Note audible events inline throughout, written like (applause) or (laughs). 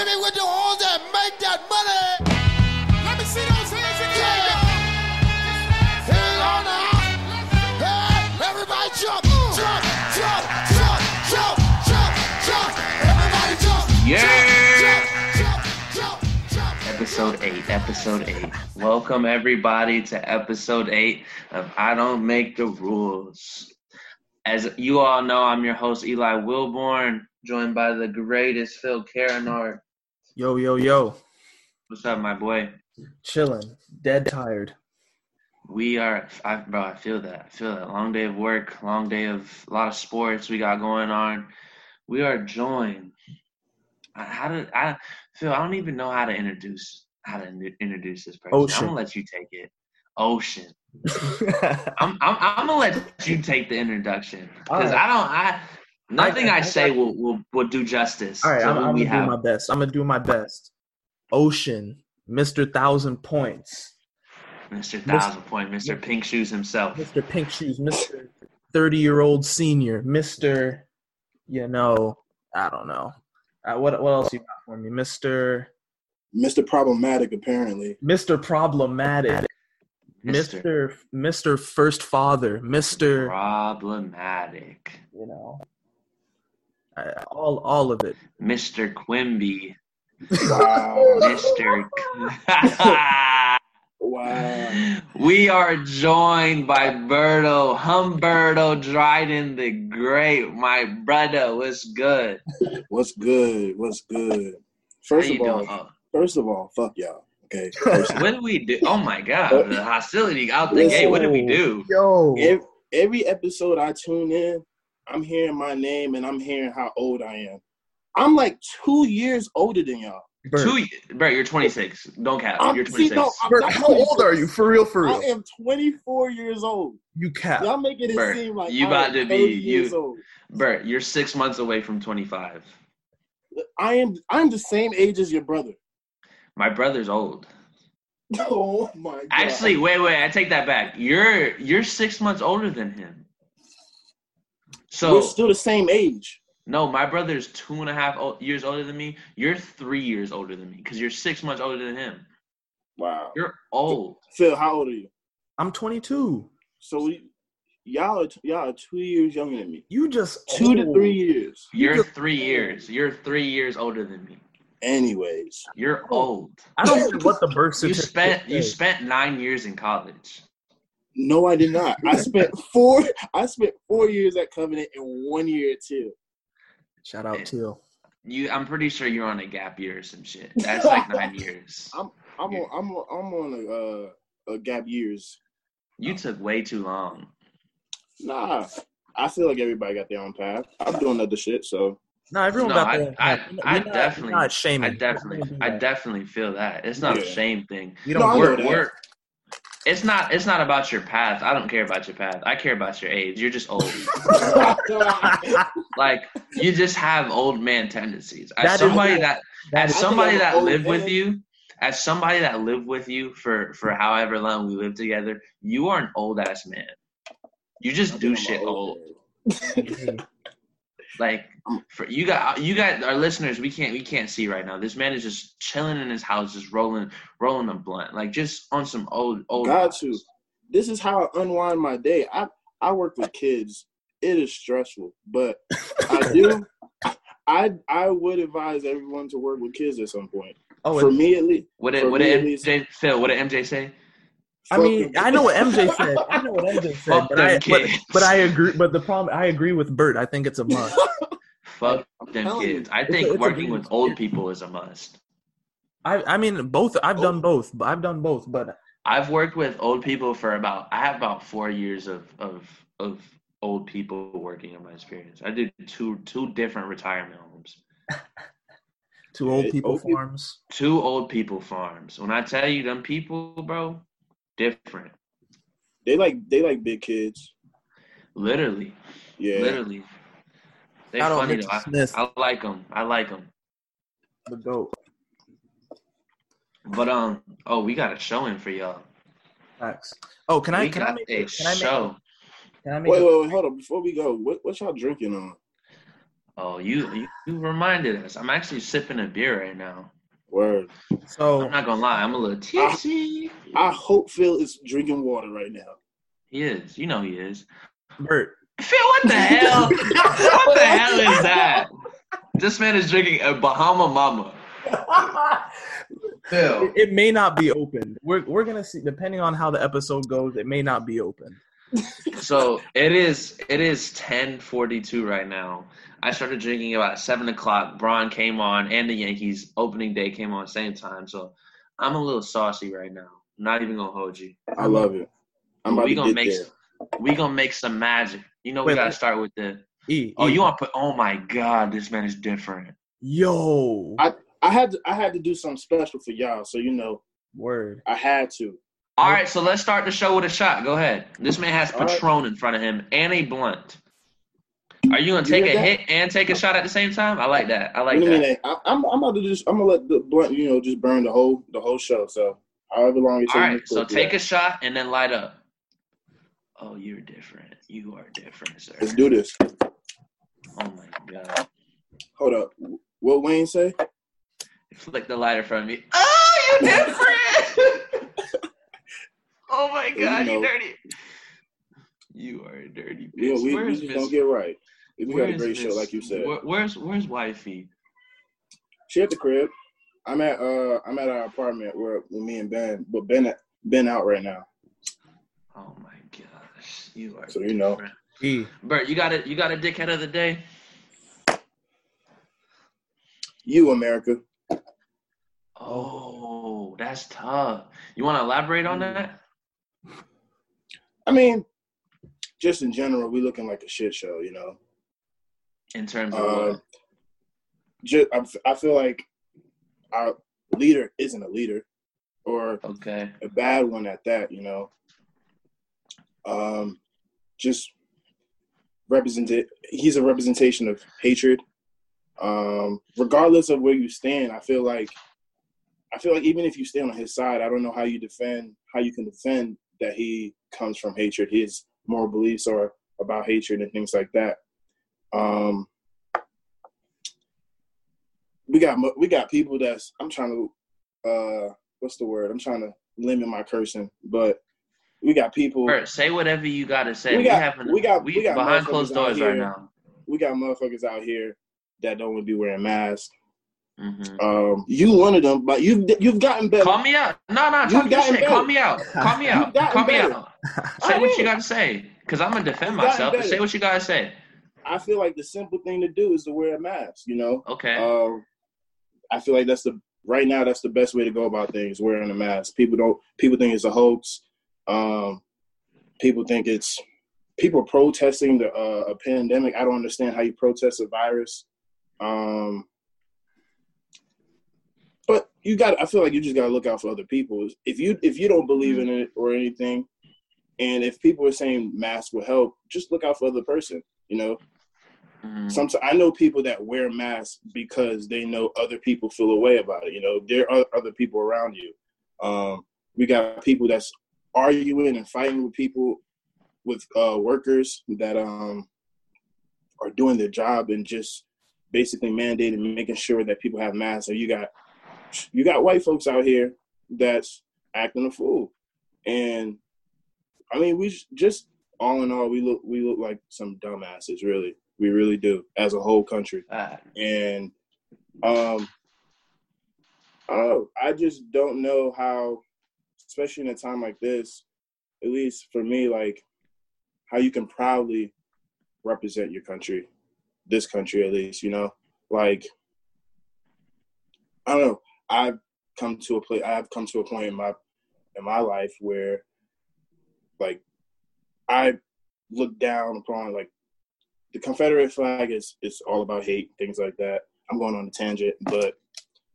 Hit me with the horns that make that money. Let me see those hands in the air. Yeah. Here we go now. Hey, everybody jump, jump, jump, jump, jump, jump, jump. Everybody jump. Yeah. Episode 8, episode 8. Welcome everybody to episode 8 of I Don't Make the Rules. As you all know, I'm your host Eli Wilborn, joined by the greatest Phil Carinard. Yo, yo, yo. What's up, my boy? Chilling. Dead tired. We are, I, bro. I feel that. I feel that. Long day of work, long day of a lot of sports we got going on. We are joined. I- How did I feel? I don't even know how to introduce how to introduce this person. Ocean. I'm gonna let you take it. Ocean. (laughs) I'm, I'm, I'm gonna let you take the introduction because Alright. I don't. I nothing I- I, I say got- will, will will do justice. All right, to I'm, I'm we gonna have. do my best. I'm gonna do my best. Ocean, Mr. Thousand Points, Mr. Thousand Point, Mr. Pink Shoes himself. Mr. Pink Shoes, Mr. Thirty Year Old Senior, Mr. You know, I don't know. Uh, what what else you got for me, Mr. Mr. Problematic, apparently. Mr. Problematic, Mr. Mr. Mr. First Father, Mr. Problematic. You know, uh, all all of it. Mr. Quimby. Wow. Mr. (laughs) wow. we are joined by Berto, Humberto Dryden the Great. My brother, what's good? What's good? What's good? How First you of all, doing? First of all, fuck y'all. Okay. (laughs) First of what did we do? Oh my God, the hostility out the gate. What did we do? Yo, all, every episode I tune in, I'm hearing my name and I'm hearing how old I am. I'm like two years older than y'all. Bert, Two, bro, you're 26. Don't cap. I'm, You're see, 26. no, I'm Bert, not how old are you? For real, for real. I am 24 years old. You cap. Y'all making it Bert, seem like you I about am to be- 30 you- years old. Bert, you're six months away from 25. I am. I'm the same age as your brother. My brother's old. (laughs) Oh my god. Actually, wait, wait. I take that back. You're you're six months older than him. So we're still the same age. no, my brother's two and a half years older than me. You're three years older than me because you're six months older than him. Wow. You're old. Phil, how old are you? I'm 22. So we, y'all are y'all are two years younger than me. You just Two to three years. You're just- three years. You're three years older than me. Anyways, You're oh, old. I don't know what the birth You certificate. spent you spent nine years in college. No, I did not. I spent (laughs) four. I spent four years at Covenant and one year at Till. Shout out to You, I'm pretty sure you're on a gap year or some shit. (laughs) That's like nine years. I'm I'm on I'm on, I'm on a, uh, a gap years. You took way too long. Nah, I feel like everybody got their own path. I'm doing other shit, so no. Everyone No, got I- their own I- path. We're I not- definitely- not shaming. I definitely, I definitely feel that. It's not a shame thing. You don't. I know We're, that. we're, it's not, it's not about your path. I don't care about your path. I care about your age. You're just old. (laughs) like you just have old man tendencies. As That is- somebody that, that as somebody that old lived with you, as somebody that lived with you for for however long we lived together, you are an old ass man. You just do I'm shit an old. (laughs) Like um, for you got you got our listeners, we can't we can't see right now. This man is just chilling in his house, just rolling rolling a blunt, like just on some old old. Got to. This is how I unwind my day. I I work with kids. It is stressful, but I (laughs) do. I I would advise everyone to work with kids at some point. Oh, For me at least. What did what did. MJ Phil? What did MJ say? I mean. I know what MJ (laughs) said. I know what MJ said, but I, but, but I agree. But the problem, I agree with Bert. I think it's a must. (laughs) Fuck I'm them kids. I It's a- think it's a working with old people is a must. I, I mean, both. I've oh. done both. But I've done both. But I've worked with old people for about I have about four years of of of old people working in my experience. I did two two different retirement homes. (laughs) two old people old people- farms. Two old people farms. When I tell you them people, bro, different. They like they like big kids. Literally. Yeah. Literally. They Shout out funny though. I, Smith. I like them. I like them. The goat. But um, oh, we got a show in for y'all. Facts. Oh, can I? we Can I got make? a Can I make? show. Can I make? Wait, a- wait, wait, hold on. Before we go, what what y'all drinking on? Oh, you, you you reminded us. I'm actually sipping a beer right now. Word. So I'm not gonna lie, I'm a little tipsy. I hope Phil is drinking water right now. He is. You know he is. Bert, Phil, what the hell? (laughs) what the hell is that? This man is drinking a Bahama Mama. (laughs) Phil. it, it may not be open. We're we're gonna see depending on how the episode goes. It may not be open. So it is it is ten forty two right now. I started drinking about seven o'clock. Braun came on and the Yankees opening day came on same time. So I'm a little saucy right now. Not even gonna hold you. I love it. I'm about we to gonna get make there. we gonna make some magic. You know we Wait, gotta start with the E. Oh, E. you want to put? Oh my God, this man is different. Yo. I I had to I had to do something special for y'all, so you know Word. I had to. All right, so let's start the show with a shot. Go ahead. This man has All right. Patron in front of him and a blunt. Are you gonna take a that? hit and take a uh, shot at the same time? I like that. I like you mean? that. that? I, I'm I'm about to just I'm gonna let the blunt you know just burn the whole the whole show. So however long it takes. All right, so take yeah. a shot and then light up. Oh, you're different. You are different, sir. Let's do this. Oh my God. Hold up. What Wayne say? Flick the lighter from me. Oh, you different. (laughs) oh my God, you you dirty. You are a dirty Yeah, we, we just Miss? don't get right. We got a where's great show, like you said. where- where's Where's wifey? She at the crib. I'm at uh I'm at our apartment where with me and Ben, but Ben Ben out right now. Oh my gosh, you are. So, you know. different. E. Bert, you got it. You got a dickhead of the day. You America. Oh, that's tough. You want to elaborate on that? I mean, just in general, we looking like a shit show, you know. In terms of Uh, what? just I feel like our leader isn't a leader, or Okay. a bad one at that, you know. Um, just represent He's a representation of hatred. Um, regardless of where you stand, I feel like I feel like even if you stand on his side, I don't know how you defend how you can defend that he comes from hatred. His moral beliefs are about hatred and things like that. Um, we got we got people that's I'm trying to uh what's the word? I'm trying to limit my cursing, but we got people Bert, say whatever you got to say. We We, got- having, we got- we, we got behind closed doors right now. we got motherfuckers out here that don't want to be wearing masks. hmm Um, you one of them, but you've you've gotten better. Call me out. No, no, talk your shit. Call me out. Call me out. Call me better. out. I Say what you got to say. Because I'm to defend myself. Say what you got to say. I feel like the simple thing to do is to wear a mask. You know, Okay. um, I feel like that's the right now that's the best way to go about things. Wearing a mask. People don't. People think it's a hoax. Um, people think it's people protesting the uh, a pandemic. I don't understand how you protest a virus. Um, but you got. I feel like you just got to look out for other people. If you if you don't believe in it or anything, and if people are saying masks will help, just look out for other person. You know, Mhm. sometimes I know people that wear masks because they know other people feel a way about it. You know, there are other people around you. Um, we got people that's arguing and fighting with people, with uh, workers that um, are doing their job and just basically mandating, making sure that people have masks. So you got you got white folks out here that's acting a fool, and I mean, we just all in all, we look we look like some dumbasses, really. We really do, as a whole country. Ah, And um, know. I just don't know how, especially in a time like this, at least for me, like how you can proudly represent your country, this country at least. You know, like I don't know. I've come to a place. I've come to a point in my in my life where, like, I look down upon like the Confederate flag is is all about hate, things like that. I'm going on a tangent, but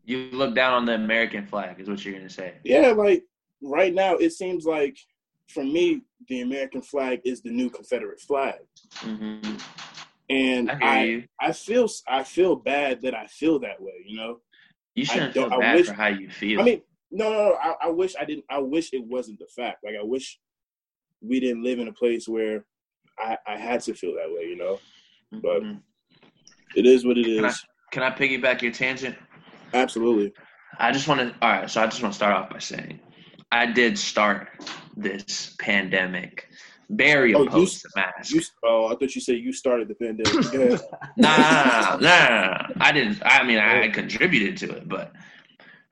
you look down on the American flag, is what you're going to say. yeah, like right now it seems like for me the American flag is the new Confederate flag, hmm and I I. I feel I feel bad that I feel that way. You know, You shouldn't feel I bad wish- for how you feel. I mean, no, no, no. I, I wish I didn't. I wish it wasn't the fact. Like I wish we didn't live in a place where I, I had to feel that way. You know, but- Mhm. It is what it is. Can I, can I piggyback your tangent? Absolutely. I just want to. All right, so I just want to start off by saying, I did start this pandemic very Oh, you- opposed to masks. You, oh, I thought you said you started the pandemic. Go nah, nah, nah, nah, nah. I didn't. I mean, I contributed to it, but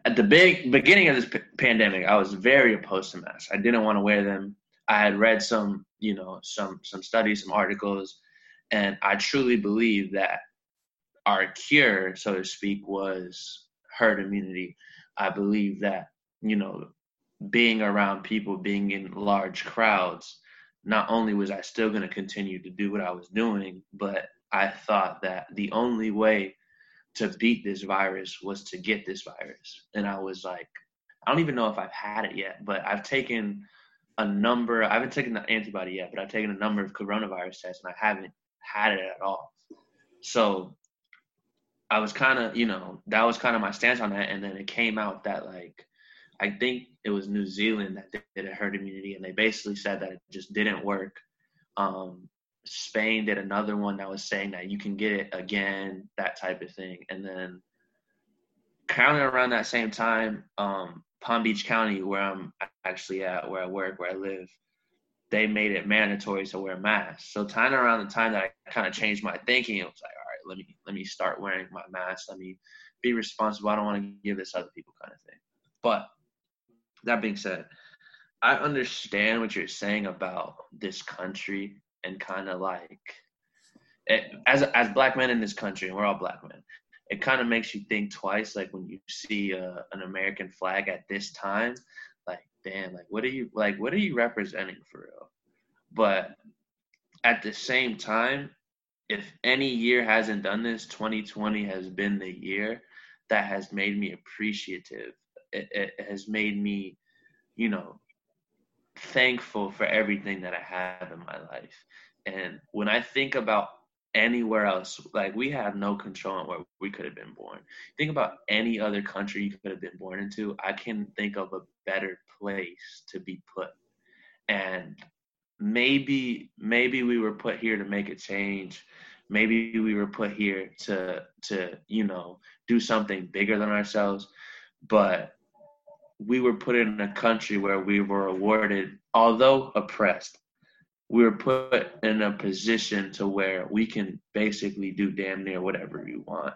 at the big beginning of this p- pandemic, I was very opposed to masks. I didn't want to wear them. I had read some, you know, some some studies, some articles, and I truly believe that our cure, so to speak, was herd immunity. I believe that, you know, being around people, being in large crowds, not only was I still going to continue to do what I was doing, but I thought that the only way to beat this virus was to get this virus. And I was like, I don't even know if I've had it yet, but I've taken a number, I haven't taken the antibody yet, but I've taken a number of coronavirus tests and I haven't had it at all. So I was kind of, you know, that was kind of my stance on that. And then it came out that, like, I think it was New Zealand that did a herd immunity, and they basically said that it just didn't work. Um, Spain did another one that was saying that you can get it again, that type of thing. And then kind of around that same time, um, Palm Beach County, where I'm actually at, where I work, where I live, they made it mandatory to wear masks. So kind of around the time that I kind of changed my thinking, it was like, all right, let me let me start wearing my mask. Let me be responsible. I don't want to give this other people, kind of thing. But that being said, I understand what you're saying about this country and kind of like it, as as black men in this country, and we're all black men. It kind of makes you think twice, like when you see uh, an American flag at this time, like damn, like what are you like what are you representing for real? But at the same time, if any year hasn't done this, 2020 has been the year that has made me appreciative. It, it has made me, you know, thankful for everything that I have in my life. And when I think about anywhere else, like we have no control on where we could have been born. Think about any other country you could have been born into. I can think of a better place to be put. And maybe maybe we were put here to make a change. Maybe we were put here to to, you know, do something bigger than ourselves. But we were put in a country where we were awarded, although oppressed, were put in a position to where we can basically do damn near whatever we want.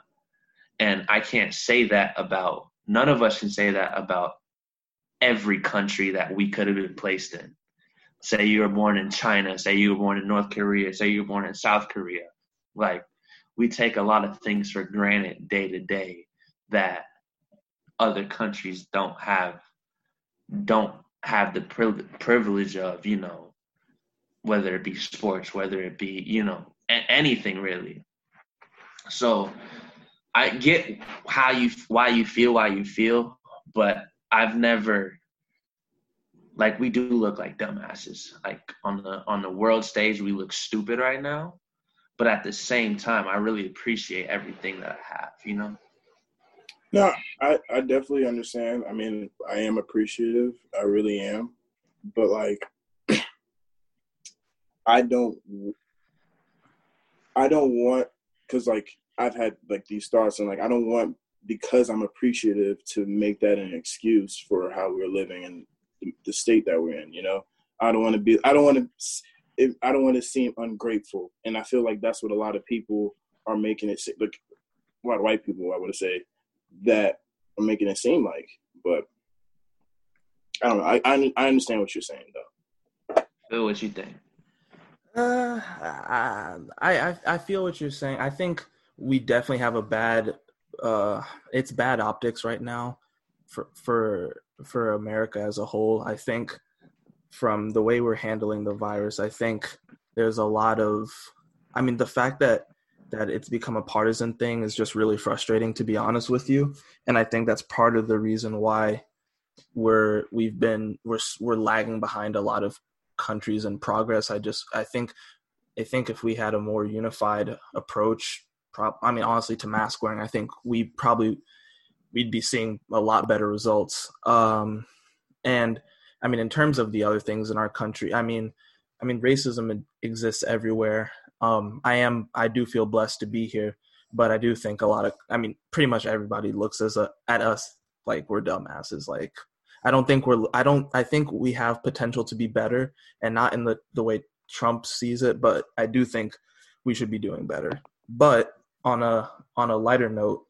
And I can't say that about, none of us can say that about every country that we could have been placed in. Say you were born in China, say you were born in North Korea, say you were born in South Korea. Like, we take a lot of things for granted day to day that other countries don't have don't have the privilege of you know whether it be sports whether it be you know anything really so i get how you why you feel why you feel but i've never like we do look like dumbasses like on the on the world stage we look stupid right now but at the same time i really appreciate everything that i have you know No, I, I definitely understand. I mean, I am appreciative. I really am. But like I don't I don't want cuz like I've had like these thoughts and like I don't want because I'm appreciative to make that an excuse for how we're living and the state that we're in, you know. I don't want to be I don't want to I don't want to seem ungrateful. And I feel like that's what a lot of people are making it look a lot of white people I would say that are making it seem like. But I don't know. I I, I understand what you're saying though. Phil, what you think? Uh, I, I I feel what you're saying. I think we definitely have a bad. Uh, it's bad optics right now for for for America as a whole. I think from the way we're handling the virus, I think there's a lot of. I mean, the fact that that it's become a partisan thing is just really frustrating to be honest with you and i think that's part of the reason why we're we've been we're we're lagging behind a lot of countries in progress i just i think i think if we had a more unified approach i mean honestly to mask wearing i think we probably we'd be seeing a lot better results um and i mean in terms of the other things in our country i mean i mean racism exists everywhere um, I am I do feel blessed to be here, but I do think a lot of I mean pretty much everybody looks as a, at us like we're dumbasses. Like I don't think we're I don't I think we have potential to be better and not in the the way Trump sees it, but I do think we should be doing better. But on a on a lighter note,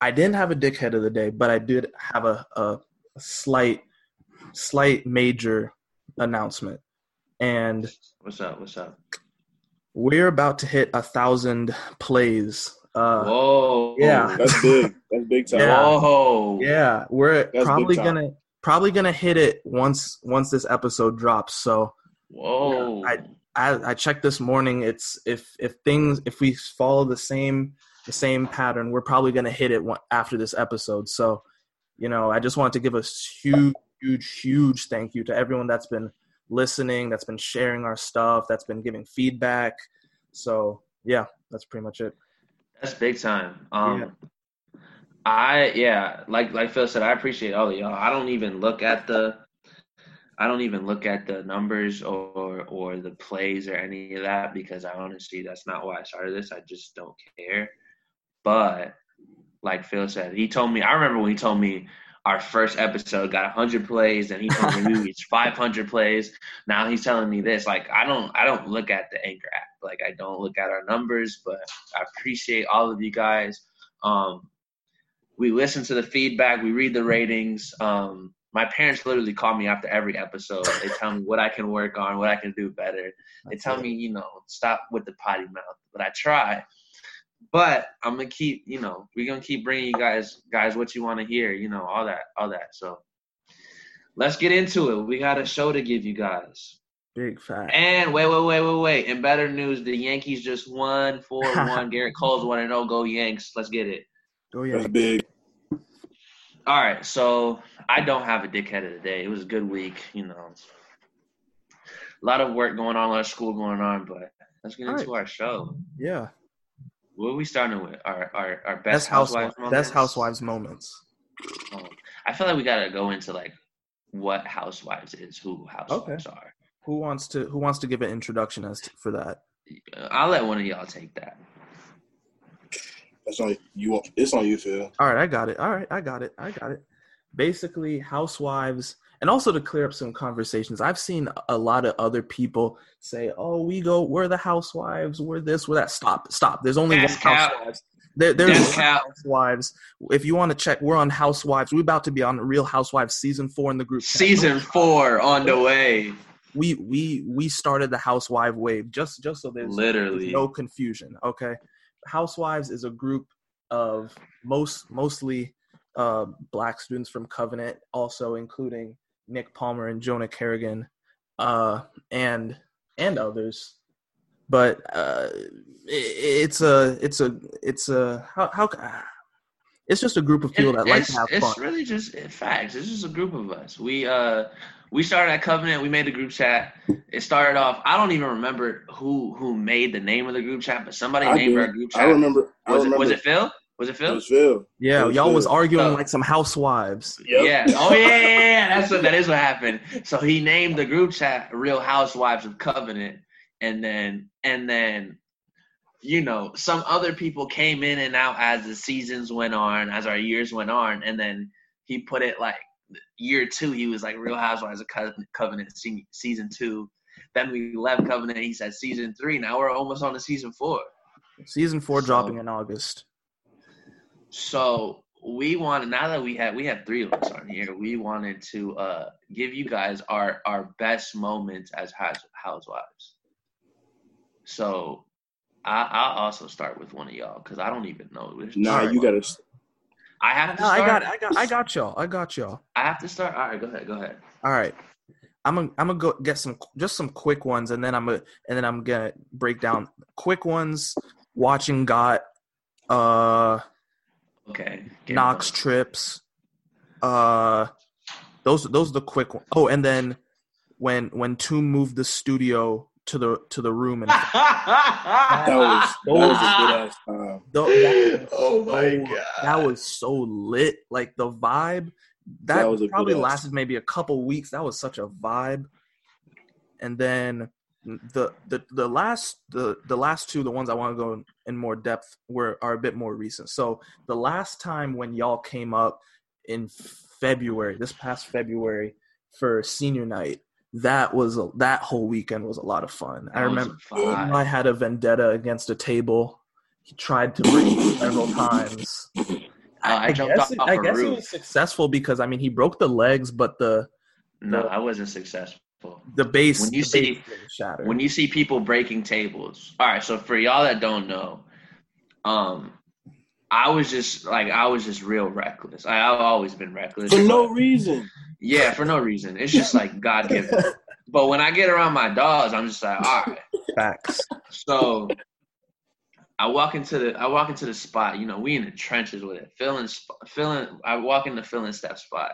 I didn't have a dickhead of the day, but I did have a, a, a slight slight major announcement. And What's up? What's up? we're about to hit a thousand plays. Uh, Whoa. yeah. That's big. That's big time. (laughs) Yeah. Whoa. yeah, we're big probably gonna probably gonna hit it once once this episode drops. So Whoa. I- I, I checked this morning. It's if if things if we follow the same the same pattern, we're probably gonna hit it one, after this episode. So, you know, I just wanted to give a huge, huge, huge thank you to everyone that's been listening, that's been sharing our stuff, that's been giving feedback. So yeah, that's pretty much it. That's big time. Um, I yeah, like like Phil said, I appreciate all of y'all. I don't even look at the, I don't even look at the numbers or or the plays or any of that because I honestly that's not why I started this. I just don't care. But like Phil said, he told me. I remember when he told me our first episode got 100 plays, and he told me we (laughs) reached 500 plays. Now he's telling me this. Like I don't I don't look at the Anchor app. Like I don't look at our numbers, but I appreciate all of you guys. Um, we listen to the feedback. We read the ratings. Um, my parents literally call me after every episode. They tell me what I can work on, what I can do better. They tell me, you know, stop with the potty mouth, but I try. But I'm gonna keep, you know, we're gonna keep bringing you guys, guys, what you want to hear, you know, all that, all that. So let's get into it. We got a show to give you guys. big fact. And wait, wait, wait, wait, wait. In better news, the Yankees just won four one. (laughs) Gerrit Cole's one and oh, go Yanks. Let's get it. Oh That's yeah, big. All right, so I don't have a dickhead of the day. It was a good week, you know. A lot of work going on, a lot of school going on, but let's get All into our show. yeah. What are we starting with? Our our, our best Best housewives, housewives. best moments? housewives moments. Um, I feel like we gotta go into like what housewives is, who housewives are. Who wants to Who wants to give an introduction as to, for that? I'll let one of y'all take that. That's on you. It's on you, Phil. All right, I got it. All right, I got it. I got it. Basically, housewives, and also to clear up some conversations, I've seen a lot of other people say, "Oh, we go, we're the housewives, we're this, we're that." Stop, stop. There's only That's one cap. housewives. There, there's That's housewives. If you want to check, we're on Housewives. We're about to be on Real Housewives season four in the group. chat. Season four on the way. We we we started the housewife wave just just so there's Literally. no confusion okay housewives is a group of most mostly uh, black students from covenant also including nick palmer and jonah kerrigan uh, and and others. But uh, it, it's a it's a it's a how, how it's just a group of people that like it's, to have it's fun really just eh, facts. It's just a group of us. We uh we started at Covenant. We made the group chat. It started off. I don't even remember who who made the name of the group chat, but somebody I, named do. our group chat. I remember. I Was it remember. was it Phil? Was it It Phil? was Phil. yeah was y'all was arguing So- like some housewives Yep. Yeah. Oh yeah, yeah, yeah, yeah. That's what that is what happened. So he named the group chat Real Housewives of Covenant, and then and then you know some other people came in and out as the seasons went on, as our years went on, and then he put it like year two. He was like Real Housewives of Co- Covenant season two. Then we left Covenant. He said season three. Now we're almost on to season four. season four So- dropping in august So we wanted now that we had we had three of us on here, we wanted to uh give you guys our our best moments as housewives. So I I'll also start with one of y'all because I don't even know. There's- Nah, you gotta. I have to No, I got, I got, I got y'all. I got y'all. I have to start. All right, go ahead. Go ahead. All right, I'm gonna, I'm gonna go get some, just some quick ones, and then I'm gonna, and then I'm gonna break down quick ones. Watching got, uh, Okay. Get Knox going. trips, uh, those, those are the quick ones. Oh, and then when, when Tomb moved the studio to the, to the room, and That was that was a good ass time. that, (laughs) oh my god that was so lit. Like the vibe that, That was probably good ass- lasted maybe a couple weeks. That was such a vibe. And then the the the last the the last two the ones i want to go in more depth were are a bit more recent so the last time when y'all came up in february this past february for senior night that was a, that whole weekend was a lot of fun i That a remember i had a vendetta against a table he tried to break it several times Uh, I jumped guess, off I a guess it roof. was successful because i mean he broke the legs but the No, I wasn't successful. the base When you see- shattered. when you see people breaking tables all right so for y'all that don't know um i was just like i was just real reckless. I, i've always been reckless. For no reason. yeah for no reason. It's just like god given. (laughs) But when i get around my dogs i'm just like all right. Facts. So i walk into the i walk into the spot you know we in the trenches with it feeling feeling i walk into filling step spot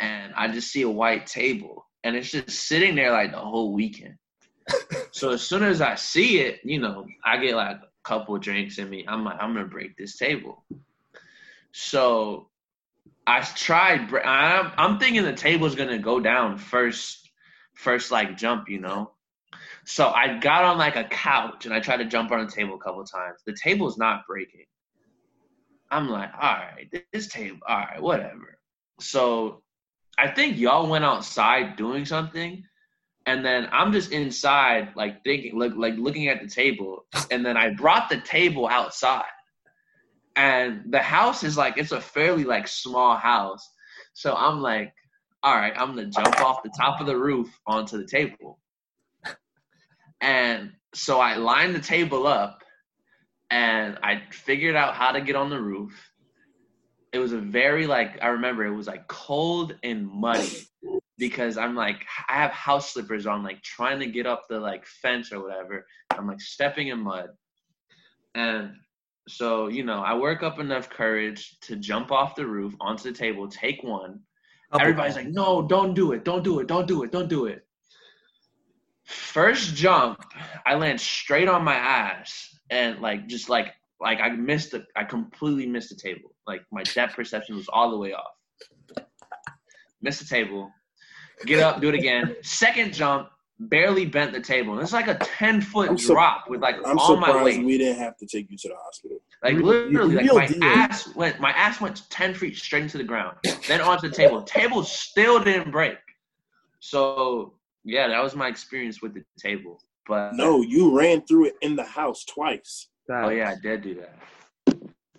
and i just see a white table and it's just sitting there like the whole weekend. (laughs) So as soon as i see it you know i get like a couple drinks in me i'm like i'm gonna break this table so i tried i'm, I'm thinking the table's gonna go down first first like jump you know so I got on like a couch and I tried to jump on the table a couple times. The table's not breaking. I'm like, all right, this table, all right, whatever. So I think y'all went outside doing something, and then I'm just inside, like thinking, like, like looking at the table, and then I brought the table outside, and the house is like it's a fairly like small house, so I'm like, all right, I'm gonna jump off the top of the roof onto the table. And so I lined the table up and I figured out how to get on the roof. It was a very like I remember it was like cold and muddy because I'm like I have house slippers on like trying to get up the like fence or whatever. I'm like stepping in mud. And so, you know, I work up enough courage to jump off the roof onto the table, take one. Everybody's like, no, don't do it, don't do it, don't do it, don't do it. First jump, I land straight on my ass and like just like like I missed it. I completely missed the table. Like my depth perception was all the way off. Missed the table. Get up, do it again. Second jump, barely bent the table. And it's like a ten foot I'm so- drop with like I'm all my surprised weight. we didn't have to take you to the hospital. Like Real- literally, like my deal. ass went, my ass went ten feet straight into the ground, then onto the table. Table still didn't break. So yeah, that was my experience with the table. But No, you ran through it in the house twice. oh yeah, I did do that.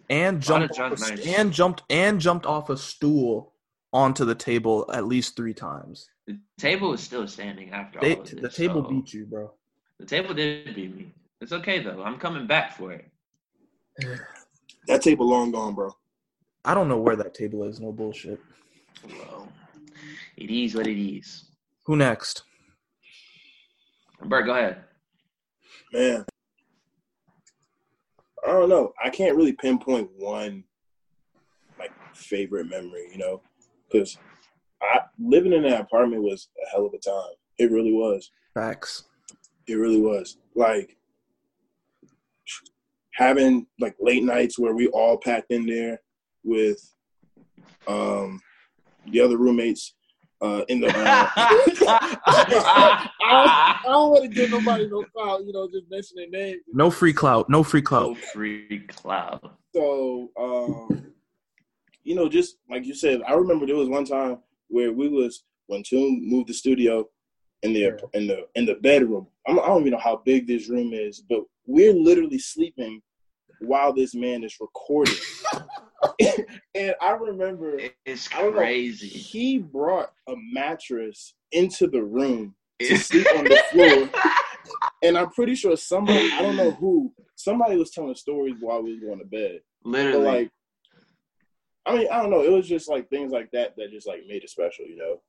and jumped jump off a, nights. and jumped and jumped off a stool onto the table at least three times. The table is still standing after They, all of this. the table so- beat you, bro. The table didn't beat me. It's okay though. I'm coming back for it. (sighs) That table long gone, bro. I don't know where that table is. No bullshit. Well, it is what it is. Who next? Bert, go ahead. Man. I don't know. I can't really pinpoint one like favorite memory, you know, because I living in that apartment was a hell of a time. It really was. Facts. It really was. Like having like late nights where we all packed in there with um the other roommates uh in the (laughs) uh, (laughs) (laughs) I don't want to give nobody no foul, you know, just mentioning names. No free clout. No free no clout. free cloud. So, um, you know, just like you said, I remember there was one time where we was when Toon moved the studio in the in the in the bedroom. I'm, I don't even know how big this room is, but we're literally sleeping while this man is recording. (laughs) (laughs) and I remember It's I don't know, crazy. he brought a mattress into the room (laughs) to sleep on the floor. And I'm pretty sure somebody, I don't know who, somebody was telling stories while we was going to bed. But Literally. like, I mean, I don't know. It was just like things like that that just like made it special, you know.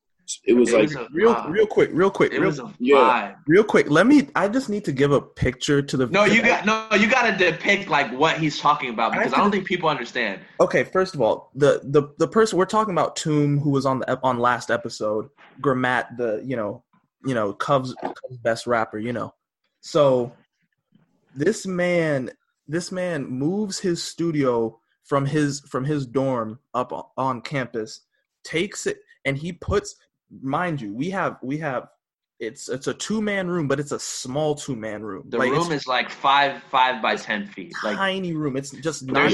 It was It like, was Real, vibe. real quick, real quick, it real, was a Yeah. real quick. Let me. I just need to give a picture to the. No, you got no. You got to depict like what he's talking about I because have I don't think people understand. Okay, first of all, the the the person we're talking about, Tomb, who was on the on last episode, Grammat, the you know, you know, Cubs, Cubs best rapper, you know. So this man, this man moves his studio from his from his dorm up on campus, takes it, and he puts, mind you, we have we have it's it's a two man room, but it's a small two man room. The Like, room is like five five by ten feet. Like tiny room. It's just oh, not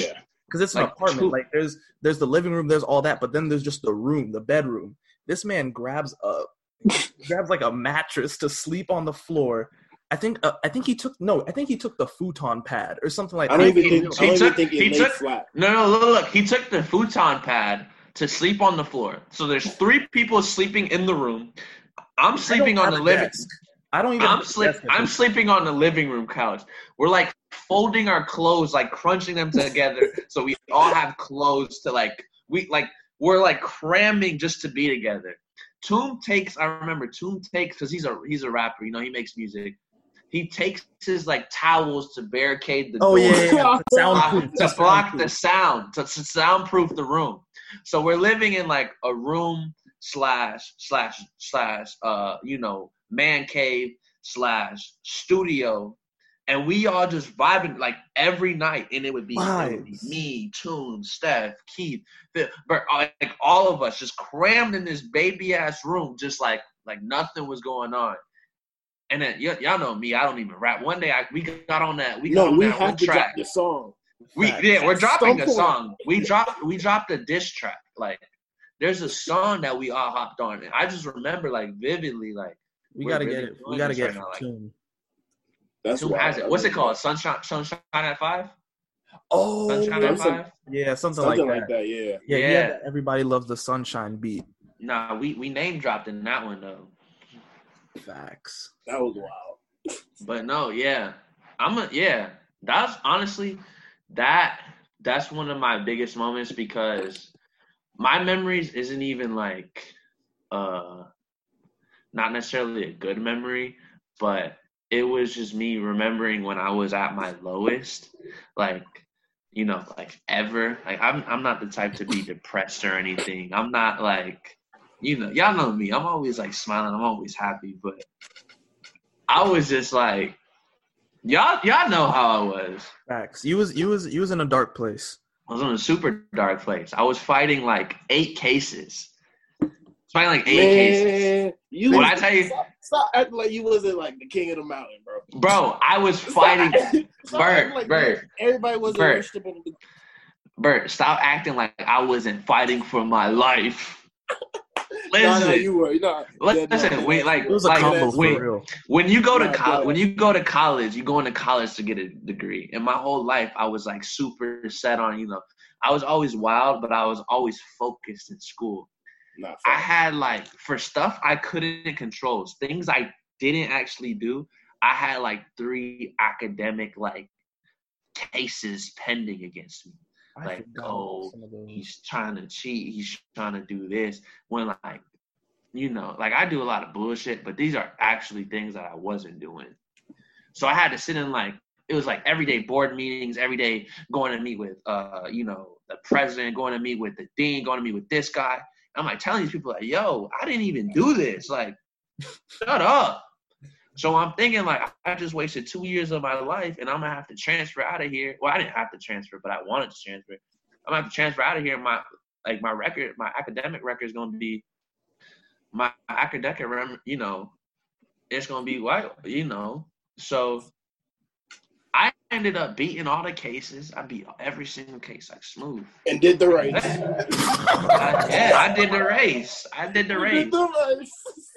because it's an like apartment. two- Like there's there's the living room, there's all that, but then there's just the room, the bedroom. This man grabs a (laughs) grabs like a mattress to sleep on the floor. I think uh, I think he took no, I think he took the futon pad or something like I that. don't even he- think. he I don't took- even think he it took- flat. no, no, look, look. He took the futon pad to sleep on the floor. So there's three people sleeping in the room. I'm sleeping on the living. desk. I don't even. I'm sleep. I'm sleeping on the living room couch. We're like folding our clothes, like crunching them together, (laughs) so we all have clothes to like. We like we're like cramming just to be together. Toom takes. I remember Toom takes because he's a he's a rapper. You know, he makes music. He takes his like towels to barricade the Oh door yeah, yeah, yeah. soundproof. to block the sound to, to soundproof the room. So we're living in like a room slash slash slash uh you know man cave slash studio, and we all just vibing like every night, and it would be, it would be me, Toon, Steph, Keith, Phil, but uh, like all of us just crammed in this baby ass room, just like like nothing was going on. And then y- y'all know me, I don't even rap. One day I we got on that we got No, on we that one have to track. drop the song. We Facts. yeah, we're At dropping some a point. song. We dropped we dropped a diss track. Like there's a song that we all hopped on. And I just remember like vividly like We gotta really get it. We gotta get right it now, like- That's who has it? What's it called? Sunshine Sunshine at five? Oh, Sunshine at Something- five? yeah, something, Something like like that. that. Yeah. Yeah, Yeah. yeah. Everybody loves the sunshine beat. Nah, we, we name dropped in that one though. Facts. That was wild. But no, yeah. I'm a yeah. That's honestly that that's one of my biggest moments because my memories isn't even like uh not necessarily a good memory, but it was just me remembering when I was at my lowest, like you know, like ever. Like I'm I'm not the type to be depressed or anything. I'm not like you know, y'all know me. I'm always like smiling. I'm always happy, but I was just like y'all y'all know how I was. Facts. You was you was you was in a dark place. I was in a super dark place. I was fighting like eight cases. Fighting like eight cases. You When was- I tell you- stop, stop acting like you wasn't like the king of the mountain, bro. Bro, I was Stop fighting acting- (laughs) Bert, like Bert, Everybody wasn't Bert. Bert, stop acting like I wasn't fighting for my life. No, Listen, no, you were. No, listen, yeah, no, wait, like, It was a like, combo wait, for real. when you go to Nah, college, when you go to college, you go into college to get a degree. And my whole life, I was like super set on, you know, I was always wild, but I was always focused in school. I had like for stuff I couldn't control, things I didn't actually do. I had like three academic like cases pending against me. I Like, oh, some of those. He's trying to cheat. He's trying to do this. When like, you know, like I do a lot of bullshit, but these are actually things that I wasn't doing. So I had to sit in like it was like everyday board meetings, every day going to meet with uh, you know, the president, going to meet with the dean, going to meet with this guy. I'm like telling these people like, yo, I didn't even do this. Like, shut up. So I'm thinking like I just wasted two years of my life and I'm gonna have to transfer out of here. Well, I didn't have to transfer, but I wanted to transfer. I'm gonna have to transfer out of here. My like my record, my academic record is gonna be my academic, you know, it's gonna be white, you know. So ended up beating all the cases. I beat every single case like smooth. and did the race. I, yeah, I did the race. I did the race. did the race.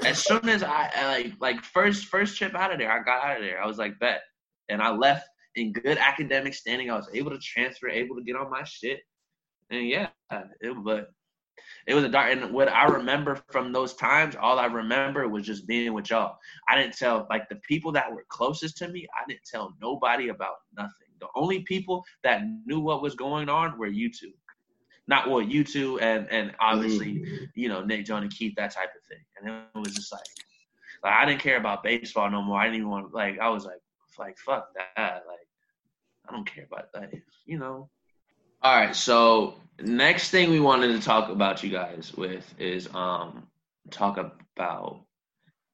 As soon as I I, like like first first trip out of there, I got out of there. I was like bet, and I left in good academic standing. I was able to transfer, able to get on my shit, and yeah, it, but it was a dark. And what I remember from those times, all I remember was just being with y'all. I didn't tell like the people that were closest to me. I didn't tell nobody about nothing. The only people that knew what was going on were you two. Not well, you two, and and obviously mm-hmm. you know, Nick, John, and Keith, that type of thing. And it was just like, like I didn't care about baseball no more. I didn't even want like I was like, like fuck that. Like I don't care about that. You know. All right. So next thing we wanted to talk about you guys with is um talk about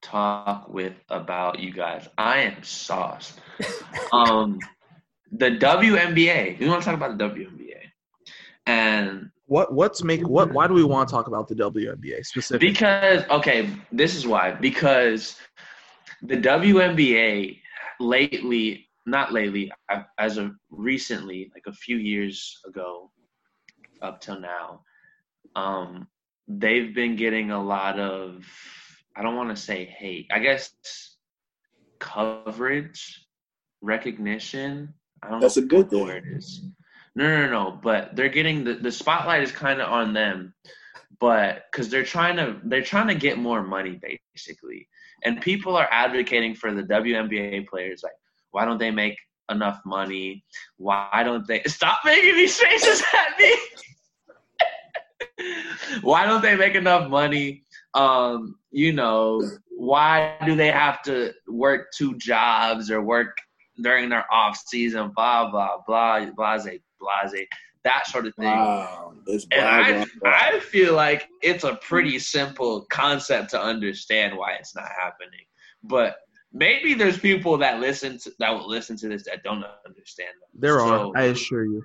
talk with about you guys. I am sauce. (laughs) um, the WNBA. We want to talk about the WNBA. And What what's make what? Why do we want to talk about the WNBA specifically? Because okay, this is why. Because the WNBA lately, not lately, I- as of recently, like a few years ago, up till now, um, they've been getting a lot of, I don't want to say hate, I guess coverage, recognition. I don't That's know a good thing. word is. No, no, no, but they're getting the, the spotlight is kind of on them, but because they're trying to they're trying to get more money basically, and people are advocating for the WNBA players like, why don't they make enough money? Why don't they stop making these faces at me? (laughs) why don't they make enough money? Um, you know, why do they have to work two jobs or work during their off season? Blah blah blah, blase blase, that sort of thing. Wow, And I. I feel like it's a pretty simple concept to understand why it's not happening. But maybe there's people that listen to, that will listen to this that don't understand. That. There So, are, I assure you.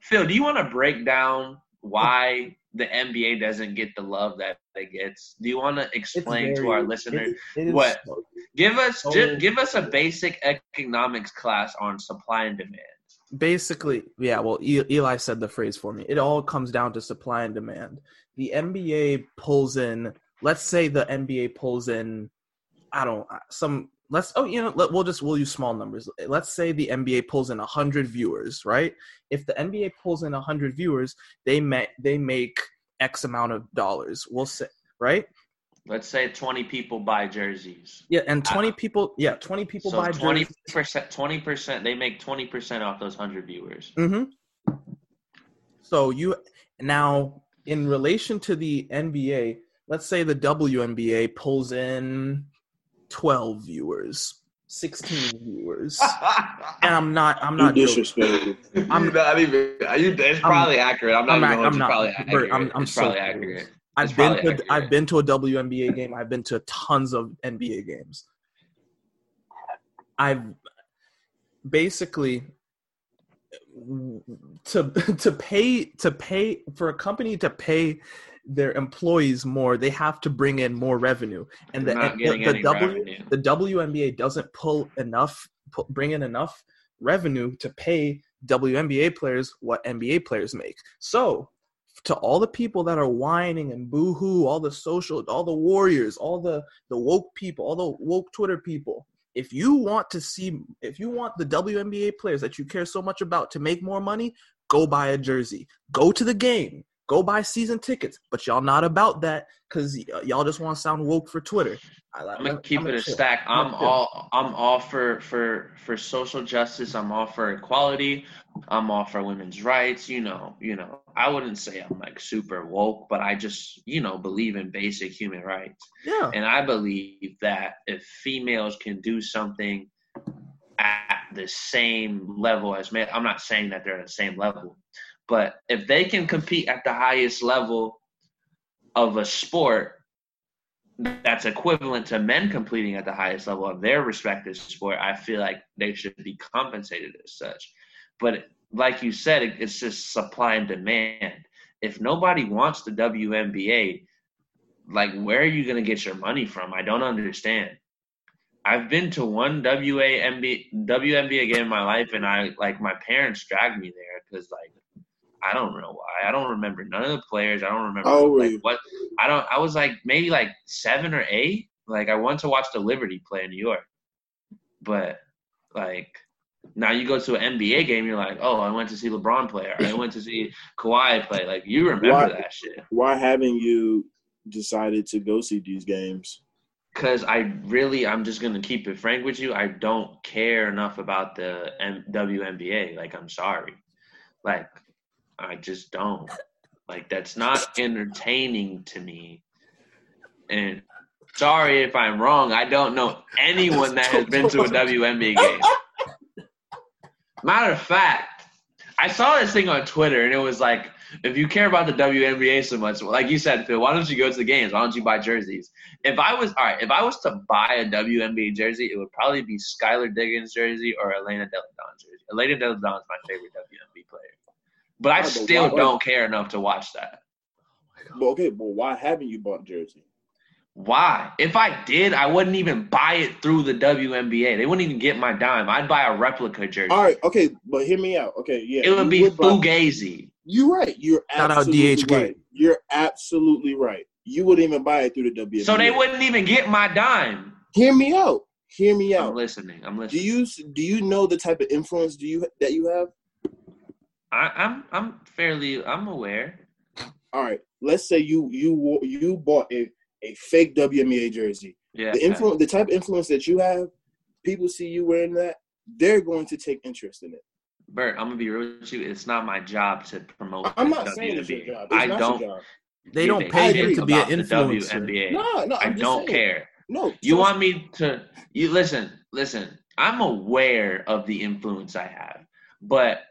Phil, do you want to break down why the NBA doesn't get the love that it gets? Do you want to explain to our listeners? it- it is- what? Give us So- ju- give us a basic economics class on supply and demand. basically yeah well E- eli said the phrase for me it all comes down to supply and demand the nba pulls in let's say the nba pulls in i don't some let's oh you know let, we'll just we'll use small numbers let's say the nba pulls in 100 viewers right if the nba pulls in 100 viewers they make they make x amount of dollars we'll say right Let's say 20 people buy jerseys. yeah and 20 people yeah 20 people so buy twenty jerseys. percent, twenty percent. They make twenty percent off those hundred viewers. Mm-hmm. So you now in relation to the NBA, let's say the WNBA pulls in twelve viewers, sixteen (laughs) viewers, (laughs) and I'm not, I'm not disrespectful. I'm- not even. are You, it's I'm- probably accurate. I'm not I'm even not- I'm not- probably accurate. I'm- I'm it's so probably accurate. I've It's been to, accurate. I've been to a WNBA game. I've been to tons of NBA games. I've basically to (laughs) to pay to pay for a company to pay their employees more, they have to bring in more revenue, and They're the the, the W revenue. the WNBA doesn't pull enough, pu- bring in enough revenue to pay WNBA players what NBA players make. So, to all the people that are whining and boohoo, all the social, all the warriors, all the the woke people, all the woke Twitter people, if you want to see, if you want the WNBA players that you care so much about to make more money, go buy a jersey, go to the game, go buy season tickets. But y'all not about that because uh, y'all just want to sound woke for Twitter. I, I'm gonna keep it a chill. stack. I'm I'm all I'm all for for for social justice. I'm all for equality. I'm all for women's rights. You know, you know. I wouldn't say I'm like super woke, but I just you know believe in basic human rights. Yeah. And I believe that if females can do something at the same level as men, I'm not saying that they're at the same level, but if they can compete at the highest level of a sport that's equivalent to men competing at the highest level of their respective sport, I feel like they should be compensated as such. But like you said, it's just supply and demand. If nobody wants the WNBA, like where are you going to get your money from? I don't understand. I've been to one WNBA WNBA game in my life, and I like my parents dragged me there because like I don't know why. I don't remember none of the players. I don't remember old like you? what. I don't. I was like maybe like seven or eight. Like I went to watch the Liberty play in New York, but like now you go to an NBA game, you're like, oh, I went to see LeBron play, or I went to see Kawhi play. Like you remember Why- that shit. Why haven't you decided to go see these games? Because I really, I'm just gonna keep it frank with you. I don't care enough about the M- WNBA. Like, I'm sorry. Like, I just don't. Like, that's not entertaining to me. And sorry if I'm wrong. I don't know anyone that has been to a WNBA game. Matter of fact, I saw this thing on Twitter, and it was like, if you care about the WNBA so much, like you said, Phil, why don't you go to the games? Why don't you buy jerseys? If I was all right, if I was to buy a WNBA jersey, it would probably be Skylar Diggins jersey or Elena Delle Donne jersey. Elena Delle Donne is my favorite WNBA player, but I Yeah, still why- don't care enough to watch that Well, okay, well, why haven't you bought jersey? Why? If I did, I wouldn't even buy it through the WNBA. They wouldn't even get my dime. I'd buy a replica jersey. All right, okay, but hear me out. Okay, yeah, it would be buy- fugazi. You're right. You're Shout out absolutely right. You're absolutely right. You wouldn't even buy it through the WNBA. So they wouldn't even get my dime. hear me out. Hear me out. I'm out. listening. I'm listening. Do you do you know the type of influence do you that you have? I, I'm I'm fairly I'm aware. All right, let's say you you you bought a, a fake WNBA jersey. Yeah. The influence, the type of influence that you have, people see you wearing that, they're going to take interest in it. Bert, I'm gonna be real with you. It's not my job to promote. I'm the not saying it's your WNBA. job. It's I not don't. your job. They don't pay shit him to be an about the influencer. WNBA. No, no, I I'm just don't saying. care. No, You trust want me to you listen, listen. I'm aware of the influence I have, but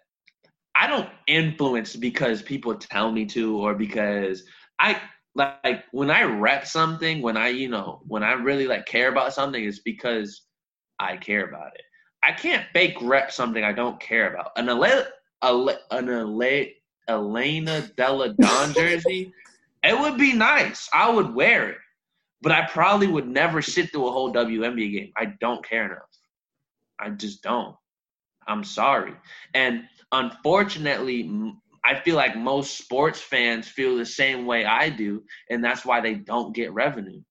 I don't influence because people tell me to or because I like when I rep something, when I, you know, when I really like care about something, it's because I care about it. I can't fake rep something I don't care about. An Ale, Ale, an Ale, Elena Delle Donne jersey, (laughs) it would be nice. I would wear it but I probably would never sit through a whole WNBA game. I don't care enough. I just don't. I'm sorry. And unfortunately, I feel like most sports fans feel the same way I do, and that's why they don't get revenue.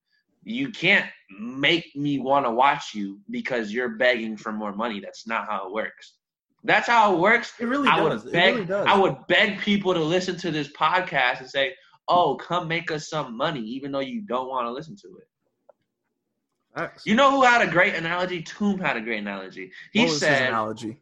You can't make me want to watch you because you're begging for more money. That's not how it works. That's how it works. It really I does. would It beg. really does. I would beg people to listen to this podcast and say, "Oh, come make us some money," even though you don't want to listen to it. Facts. You know who had a great analogy? Toom had a great analogy. He What was his said, analogy.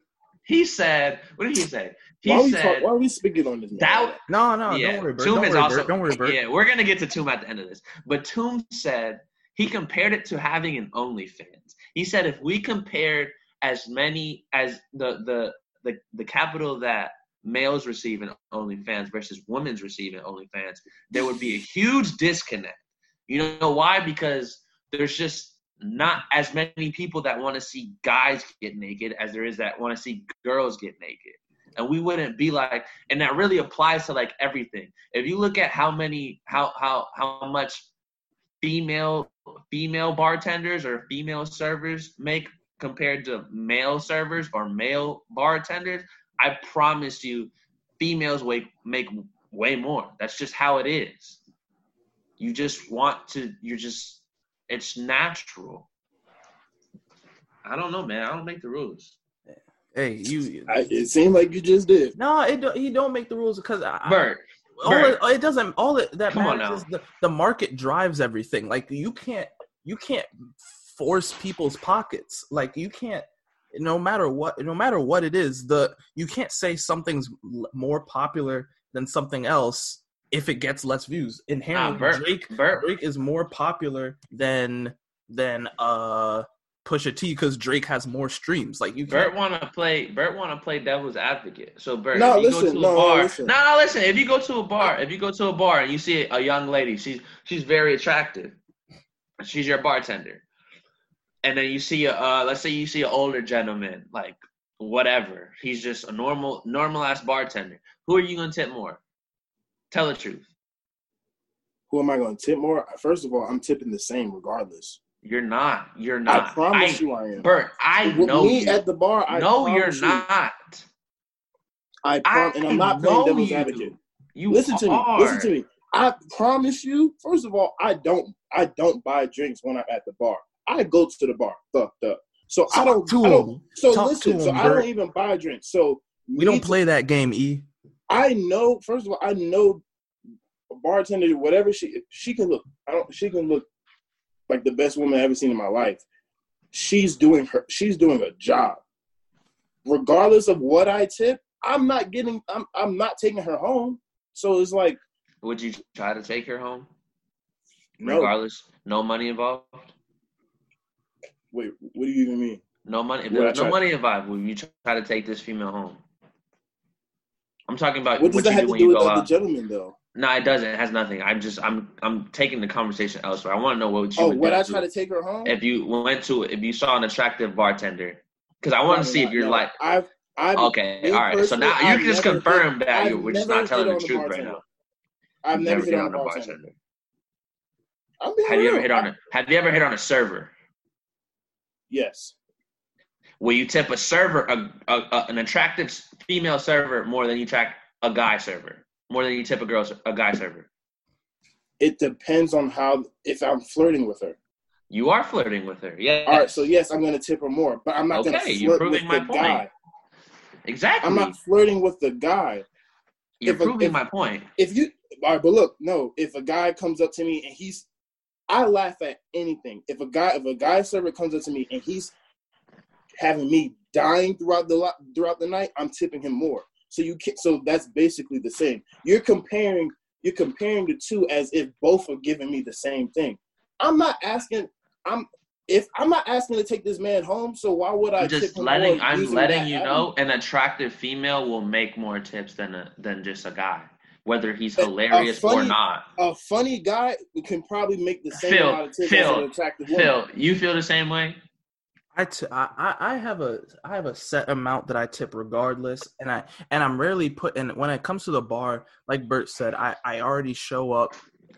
He said, what did he say? He why said, talk, why are we speaking on this? man? that, No, no, yeah, don't worry, Bert. Toom Don't is worry, also, Bert. Don't worry, Bert. yeah, we're going to get to Tomb at the end of this. But Tomb said, he compared it to having an OnlyFans. He said, if we compared as many as the, the, the, the capital that males receive in OnlyFans versus women's receiving in OnlyFans, there would be a huge disconnect. You know why? Because there's just not as many people that want to see guys get naked as there is that want to see girls get naked. And we wouldn't be like, and that really applies to like everything. If you look at how many, how how how much female female bartenders or female servers make compared to male servers or male bartenders, I promise you, females make make way more. That's just how it is. You just want to. You're just. It's natural. I don't know, man. I don't make the rules. Hey, you. I, it seemed like you just did. No, it don't, he don't make the rules because I, Bert, all Bert. it, it doesn't. All it, that Come on matters now. is the, the market drives everything. Like you can't you can't force people's pockets. Like you can't. No matter what, no matter what it is, the you can't say something's more popular than something else if it gets less views. Nah, Inherently, Bert, Drake Bert, Drake is more popular than than uh Pusha T because Drake has more streams. Like you Bert can't. want to play. Bert want to play devil's advocate. So Bert, No, if you listen, go to no, a no, bar, listen. no, no, listen. If you go to a bar, if you go to a bar and you see a young lady, she's she's very attractive. She's your bartender, and then you see a uh, let's say you see an older gentleman, like whatever. He's just a normal normal ass bartender. Who are you gonna tip more? Tell the truth. Who am I going to tip more? First of all, I'm tipping the same regardless. You're not. You're not. I promise I- you, I am. Bert, I With know me you. at the bar. I no, you're you. not. I prom- and I'm not playing devil's you. advocate. You listen to me. Listen to me. I promise you. First of all, I don't. I don't buy drinks when I'm at the bar. I go to the bar fucked up. So I don't. to I don't him. so Talk listen. to so him, I don't even buy drinks. So We don't to- play that game, E. I know. First of all, I know a bartender. Whatever she she can look. I don't. She can look like the best woman I've ever seen in my life. She's doing her. She's doing a job. Regardless of what I tip, I'm not getting. I'm. I'm not taking her home. So it's like Would you try to take her home, no. regardless? No money involved. Wait. What do you even mean? No money. If Would I there was no money involved, would you try to take this female home? I'm talking about What does what that have to do with the gentleman, though? No, it doesn't. It has nothing. I'm just I'm I'm taking the conversation elsewhere. I want to know what you Oh, would would I try to take her home? if you went to if you saw an attractive bartender because I want No, to see no, if you're no. like I've. I've okay, all right. So now you can just confirm that you we're just not telling the a truth right now. I've never never hit hit on a bartender. bartender. Have you ever hit on a Have you ever hit on a server? Yes. Will you tip a server, a, a, a an attractive female server, more than you track a guy server, more than you tip a girl, a guy server? It depends on how if I'm flirting with her. You are flirting with her. Yeah. All right, so yes, I'm gonna tip her more, but I'm not gonna Okay, you're flirt with proving the my point. guy. exactly. I'm not flirting with the guy. You're if a- proving if- my point. If you, all right, but look, no, if a guy comes up to me and he's, I laugh at anything. If a guy, if a guy server comes up to me and he's having me dying throughout the throughout the night, I'm tipping him more. So you can, so that's basically the same. You're comparing, you're comparing the two as if both are giving me the same thing. I'm not asking. I'm if I'm not asking to take this man home. So why would I I'm just him letting. I'm letting you know, an attractive female will make more tips than a than just a guy, whether he's A- a hilarious or not. a funny guy can probably make the same Phil, amount of tips Phil, as an attractive woman. Phil, you feel the same way? I, t- I I- I have a I have a set amount that I tip regardless, and I and I'm rarely put in when it comes to the bar. Like Bert said, I I already show up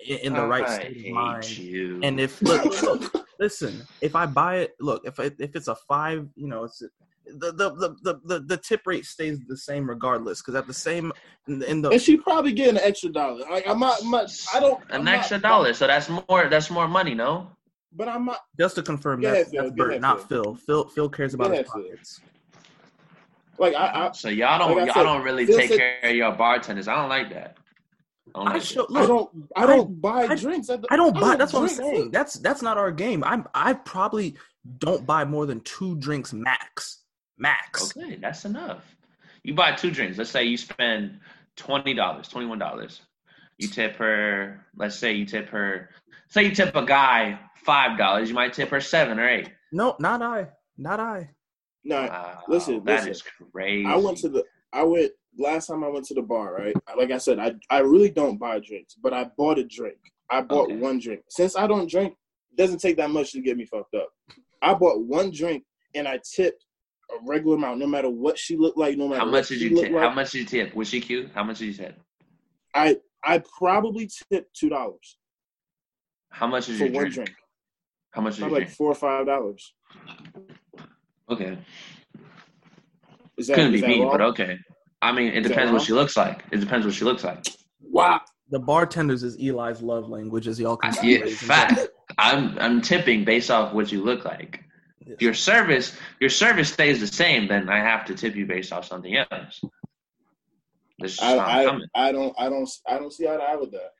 in, in the right I state hate of mind. you. And if look, look, (laughs) listen, if I buy it, look, if it, if it's a five, you know, it's the the the the, the, the tip rate stays the same regardless. Because at the same in the, And she probably getting an extra dollar. Like I'm not, I'm not I don't an I'm not- extra dollar, so that's more. That's more money, no? But I'm not. just to confirm, Go that's, ahead, that's Bert, ahead, not Phil. Phil. Phil Phil cares about Go his pockets. Like I, I, So y'all don't. Like y'all said, don't really Phil take said- care of your bartenders. I don't like that. I don't I like show, that. I don't, I I- don't buy I- drinks. At the, I don't buy. That's what I'm saying. That's that's not our game. I'm I probably don't buy more than two drinks max. Max. Okay, that's enough. You buy two drinks. Let's say you spend twenty dollars, twenty one dollars. You tip her. Let's say you tip her. Say you tip a guy five dollars. You might tip her seven or eight. No, not I. Not I. No, Wow, listen, that listen. is crazy. I went to the. I went last time I went to the bar. Right, like I said, I I really don't buy drinks, but I bought a drink. I bought Okay. one drink. Since I don't drink, it doesn't take that much to get me fucked up. I bought one drink and I tipped a regular amount, no matter what she looked like, no matter How what much did she you tip? like. How much did you tip? Was she cute? How much did you tip? I I probably tipped two dollars How much is for your one drink? drink. How much is your Probably like four or five dollars. Okay, Is that, couldn't is be that me, wrong? but okay. I mean, it Is depends what she looks like. It depends what she looks like. Wow. The bartenders is Eli's love language, as y'all can see. Yeah, ladies and fact. I'm I'm tipping based off what you look like. Yes. If your service your service stays the same, then I have to tip you based off something else. I, I'm I, coming. I don't I don't I don't see eye to eye with that.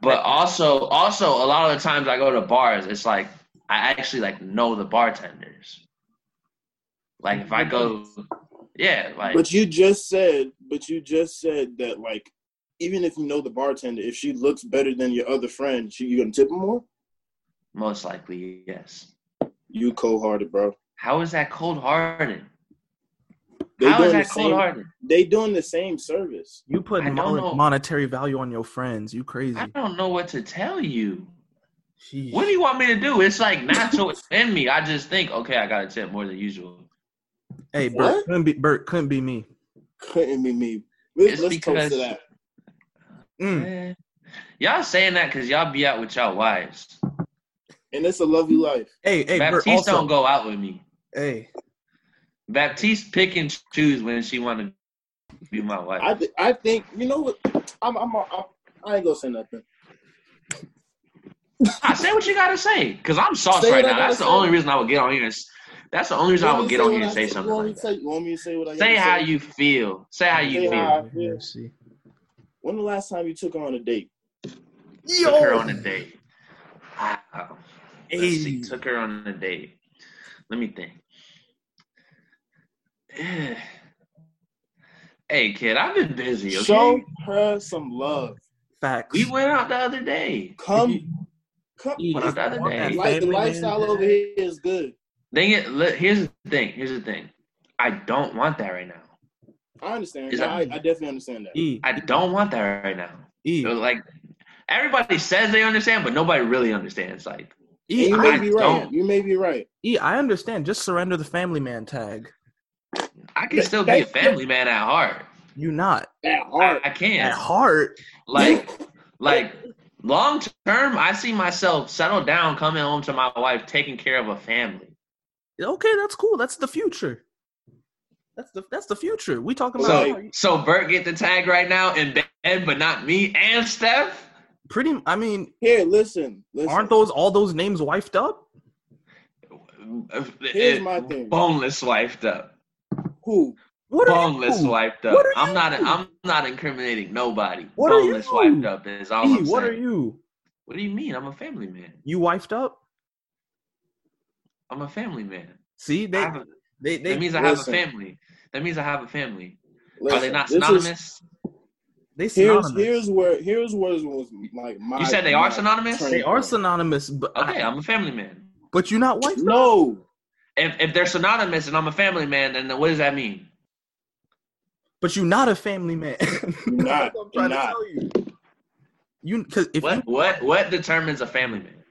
But also also a lot of the times I go to bars, it's like I actually like know the bartenders. Like if I go, yeah, like But you just said but you just said that like even if you know the bartender, if she looks better than your other friend, she, you gonna tip her more? most likely yes. You cold hearted, bro. How is that cold hearted? They How is doing that the cold same. hearted? They doing the same service. You put I mon- monetary value on your friends. You crazy. I don't know what to tell you. Sheesh. What do you want me to do? It's like natural in me. I just think, okay, I got to tip more than usual. Hey, What? Bert couldn't be Bert couldn't be me. Couldn't be me. Let's, It's let's toast to that. Mm. Eh. Y'all saying that because y'all be out with y'all wives. And it's a lovely life. Hey, hey, Bert. Also, don't go out with me. hey, Baptiste pick and choose when she want to be my wife. I th- I think you know what I'm I'm, I'm I ain't gonna say nothing. I say what you gotta say, cause I'm sauce Say right now. That's the say. only reason I would get on here. And, that's the only reason I would get on here and what say something you want like say- You want me to say what I Say how you feel. Say how you Say feel. how- Yeah. UFC. When the last time you took her on a date? Took her on a date. Wow. Let's see. Hey. Took her on a date. Let me think. (sighs) Hey kid, I've been busy. Okay. Show her some love. Facts. we went out the other day. Come, come. You Went out the other want day. Like the lifestyle over here is good. Thing it. look, Here's the thing. Here's the thing. I don't want that right now. I understand. Is No, I, I definitely understand that. E, I don't want that right now. E, Like everybody says they understand, but nobody really understands. Like E, you I may be right. don't. You may be right. E, I understand. Just surrender the family man tag. I can still be a family man at heart. You not At heart. I at can. At heart. Like, like long term, I see myself settled down, coming home to my wife, taking care of a family. Okay, that's cool. That's the future. That's the that's the future. We talking about So, so Bert get the tag right now in bed, but not me and Steph. pretty. I mean, Here, listen, listen. aren't those all those names wifed up? Here's my thing. Boneless wifed up. Who? What are Boneless you? wiped up. What are I'm not. I'm not incriminating nobody. What are Boneless you? wiped up is all E, I'm what are you? What do you mean? I'm a family man. You wifed up? I'm a family man. See, they a, they they that means I have a family. That means I have a family. are they not this is- synonymous? they Here's synonymous. here's where here's what was like my. You said they are synonymous? they are synonymous, but okay, I, I'm a family man. but you're not wifed up. No, If if they're synonymous and I'm a family man, then what does that mean? But you're not a family man. You're (laughs) not. What I'm trying You're to not. tell you. You because if What you what what determines a family man?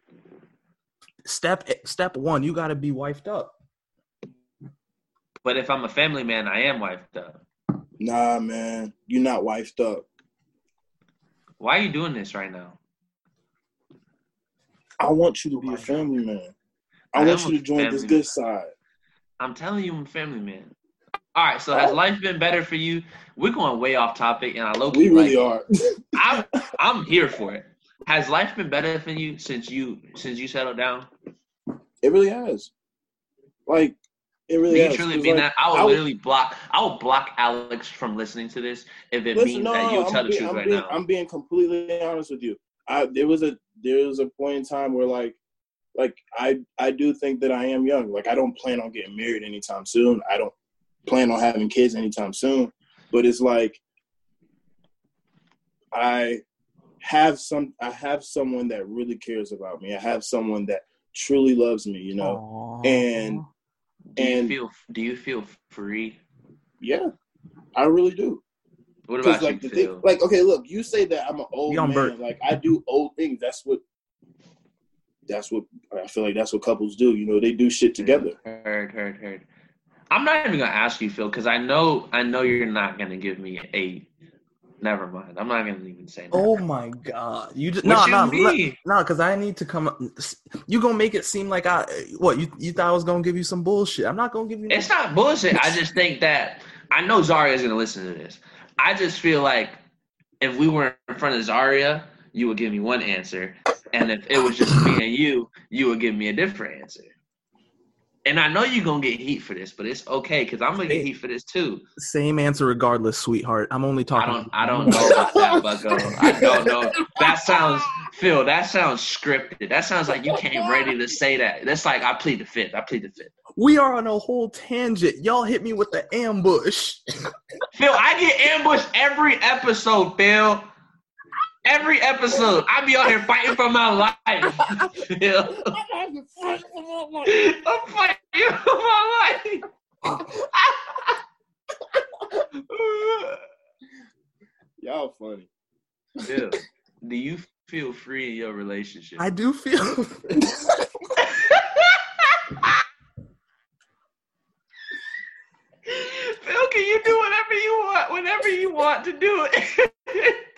step step one, you got to be wifed up. But if I'm a family man, I am wifed up. nah, man, you're not wifed up. Why are you doing this right now? I want you to be a family man. I I want you to join this good man. side. I'm telling you, I'm family man. All right, so has Oh. life been better for you? We're going way off topic, and I low We really are. (laughs) I'm I'm here for it. Has life been better for you since you since you settled down? It really has. Like, it Do really you has. truly mean like, that? I would I would- literally block. I will block Alex from listening to this if it Listen, means no, that you'll I'm tell the being, truth I'm right being, now. I'm being completely honest with you. I there was a there was a point in time where like like I I do think that I am young. Like I don't plan on getting married anytime soon. I don't plan on having kids anytime soon. But it's like I have some I have someone that really cares about me. I have someone that truly loves me, you know. and- do you and- feel Do you feel free? Yeah. I really do. What about like you, the Phil? thing, like okay, look, you say that I'm an old Young man. Bert. Like I do old things. That's what. That's what I feel like. That's what couples do. You know, they do shit together. Heard, heard, heard. I'm not even gonna ask you, Phil, because I know I know you're not gonna give me a. Never mind. I'm not gonna even say. That. Oh my god! You just no no no because I need to come. You gonna make it seem like I what you you thought I was gonna give you some bullshit? I'm not gonna give you. no- It's not bullshit. I just think that I know Zarya's gonna listen to this. I just feel like if we were in front of Zarya, you would give me one answer, and if it was just me and you, you would give me a different answer. And I know you're gonna get heat for this, but it's okay because I'm gonna get heat for this too. Same answer regardless, sweetheart. I'm only I talking. don't, I don't know about that, Bucko. I don't know. That sounds, Phil. That sounds scripted. That sounds like you came ready to say that. That's like I plead the fifth. I plead the fifth. We are on a whole tangent. Y'all hit me with the ambush. Phil, I get ambushed every episode, Phil. Every episode. I be out here fighting for my life. (laughs) (laughs) Phil. I'm fighting for my life. (laughs) Y'all funny. Phil, do you feel free in your relationship? I do feel. Phil, can you do whatever you want whenever you want to do it?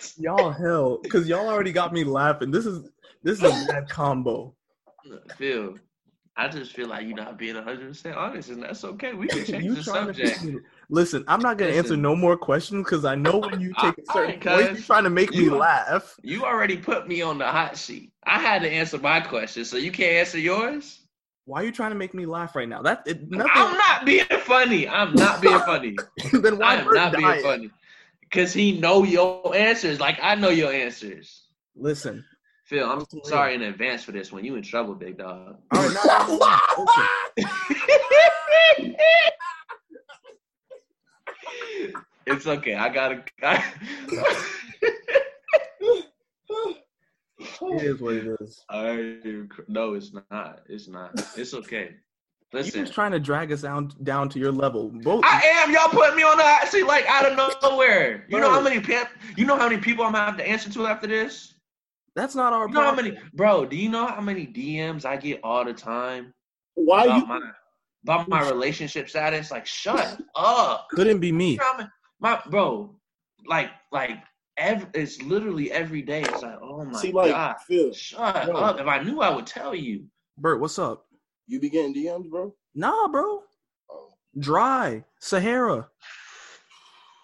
(laughs) y'all hell, because y'all already got me laughing. This is this is a bad combo. Phil, I just feel like you're not being 100% honest, and that's okay. We can (laughs) change You the trying to subject. pick Listen, I'm not gonna answer no more questions because I know when you take a certain right, point, you're trying to make me laugh. You already put me on the hot seat. I had to answer my question, so you can't answer yours? Why are you trying to make me laugh right now? That it, nothing. I'm not being funny. I'm not (laughs) being funny. (laughs) then why I am Bert not being dying? funny. Because he know your answers like I know your answers. Listen, Phil, I'm sorry in advance for this one. You in trouble, big dog. all right, no, no, (laughs) it's okay. I gotta. I, it is what it is. (laughs) I no, it's not. It's not. It's okay. (laughs) You Listen, was trying to drag us down down to your level. Both. I am. Y'all put me on the hot seat like out of nowhere. You know how many pe- You know how many people I'm gonna have to answer to after this? that's not our You know how many, bro? Do you know how many DMs I get all the time Why about you? my about my relationship status? Like, shut (laughs) up. Couldn't be me. You know how many- my bro, like, like every, it's literally every day. It's like, oh my See, like god, Phil, shut Yo. up! If I knew, I would tell you. Bert, what's up? you be getting DMs, bro? Nah, bro. Oh, Dry. Sahara.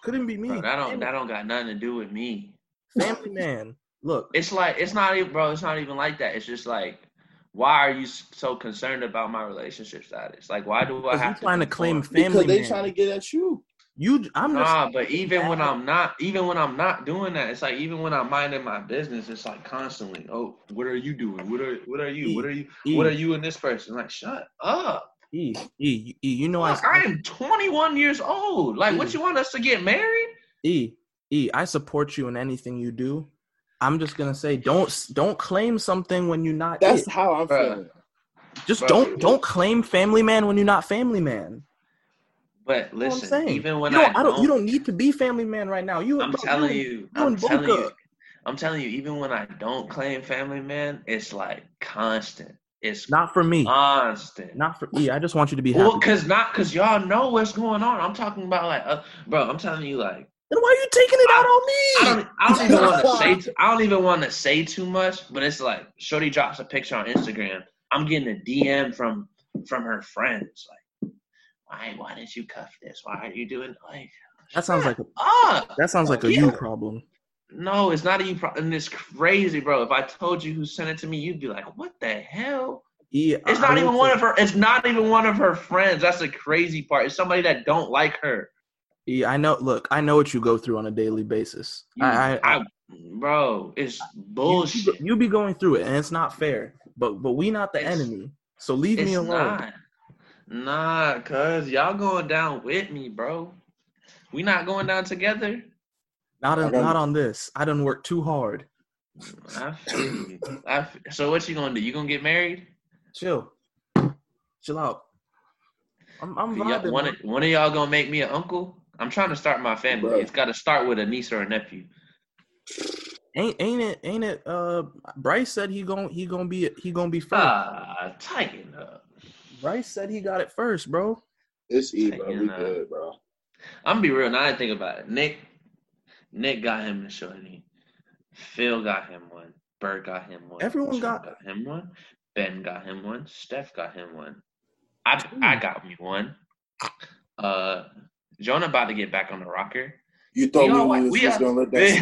Couldn't be me. Bro, that don't Family- that don't got nothing to do with me. Family man. Look, It's like it's not even, bro. It's not even like that. It's just like, why are you so concerned about my relationship status? Like, why do I because you have trying to conform? claim family because they man. trying to get at you. You, I'm just Nah, but even when I'm not, even when I'm not doing that, it's like even when I'm minding my business, it's like constantly, oh, what are you doing? What are what are you? What are you? E, What are you and this person? Like, shut up! E, E, E, you know I, Fuck, I am 21 years old. Like, what E. you want us to get married? E, E, I support you in anything you do. I'm just gonna say, don't don't claim something when you're not. That's it. how I'm feeling. Just Bruh. don't don't claim family man when you're not family man. But That's what I'm listen, even when you don't, I, I don't, you don't need to be family man right now. You, I'm bro, telling you, you, you I'm telling Boca. you, I'm telling you, even when I don't claim family man, it's like constant. It's not for me, constant. not for me. I just want you to be happy. Well, cause not cause y'all know what's going on. I'm talking about like, uh, bro. I'm telling you, like, then why are you taking it out on me? I don't, I don't even want to say, (laughs) t- I don't even want to say too much. But it's like, Shorty drops a picture on Instagram. I'm getting a DM from from her friends, like, why, why did you cuff this? Why are you doing like? that sounds like a, Ah, that sounds like a Yeah. you problem. no, it's not even. Pro- and it's crazy, bro. If I told you who sent it to me, you'd be like, what the hell? E, It's I not even one of her. It's not even one of her friends. That's the crazy part. It's somebody that don't like her. Yeah, I know. Look, I know what you go through on a daily basis. You- I, I, I- bro, it's you, bullshit. you be going through it, and it's not fair. But but we not the It's- enemy. So leave me alone. not. Nah, cuz y'all going down with me, bro. We not going down together. Not I on, not on this. I done worked too hard. I feel you. I f- so what you gonna do? You gonna get married? Chill, chill out. I'm I'm vibing. one, of, one of y'all gonna make me an uncle? I'm trying to start my family. Bro. It's got to start with a niece or a nephew. Ain't ain't it ain't it? Uh, Bryce said he gonna he gonna be he gonna be first. Ah, tighten up. Bryce said he got it first, bro. It's E, bro. We good, bro. I'm gonna be real. Now I think about it. Nick, Nick got him the shorty. Phil got him one. Bird got him one. Everyone Sean got- him one. Ben got him one. Steph got him one. I I got me one. Uh, Jonah about to get back on the rocker. You thought We we, all- was we just are- gonna let that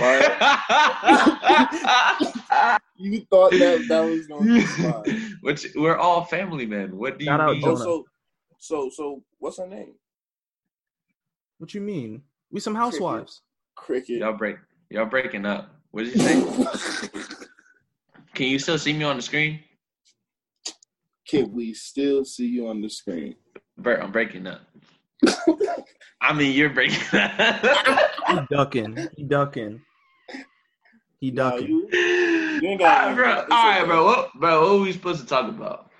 slide? (laughs) (laughs) (laughs) you thought that that was gonna slide. (laughs) Which we're all family men. What do you Shout mean? Oh, so, so, so, what's her name? What you mean? We some housewives. Cricket. Y'all break. Y'all breaking up. What did you say? (laughs) Can you still see me on the screen? Can we still see you on the screen? Bert, I'm breaking up. I mean, you're breaking up. (laughs) He ducking. He ducking. He Nah, ducking. you, all ain't got- right, bro. All it's right, okay. bro. What, bro? What are we supposed to talk about,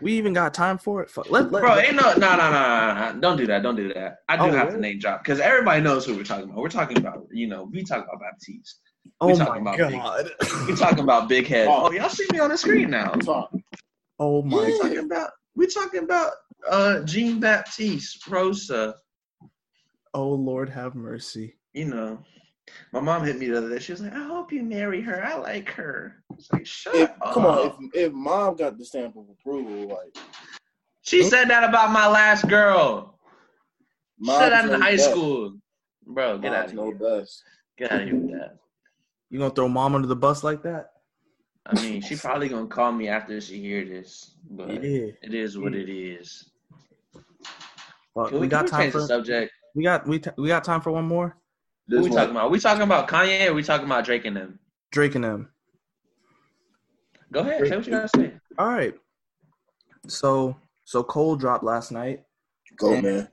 We even got time for it. Fuck. Let, let, bro? Ain't no, no, no, no, no, no. Don't do that. Don't do that. I do Oh, have to name drop because everybody knows who we're talking about. We're talking about, you know, we talk about Baptiste. oh talking my about god. We talking about Big Head. Oh. Oh, y'all see me on the screen now. Talk. Oh my. We talking about. We talking about uh Jean Baptiste Rosa. Oh Lord, have mercy. You know, my mom hit me the other day. She was like, "I hope you marry her. I like her." It's like, shut If, up. come on, if, if mom got the stamp of approval, like She hmm? said that about my last girl. She Moms said that in high best. school. Bro, get out of know here. best. Get out of here with that. You gonna throw mom under the bus like that? I mean, she probably gonna call me after she hear this, but Yeah. it is what it is. Fuck, Can we, we, got can we time change the for subject? we got we t- we got time for one more. What This we one- talking about? Are we talking about Kanye or are we talking about Drake and them? Drake and them. Go ahead, say what you gotta say. All right. So so Cole dropped last night. Go man.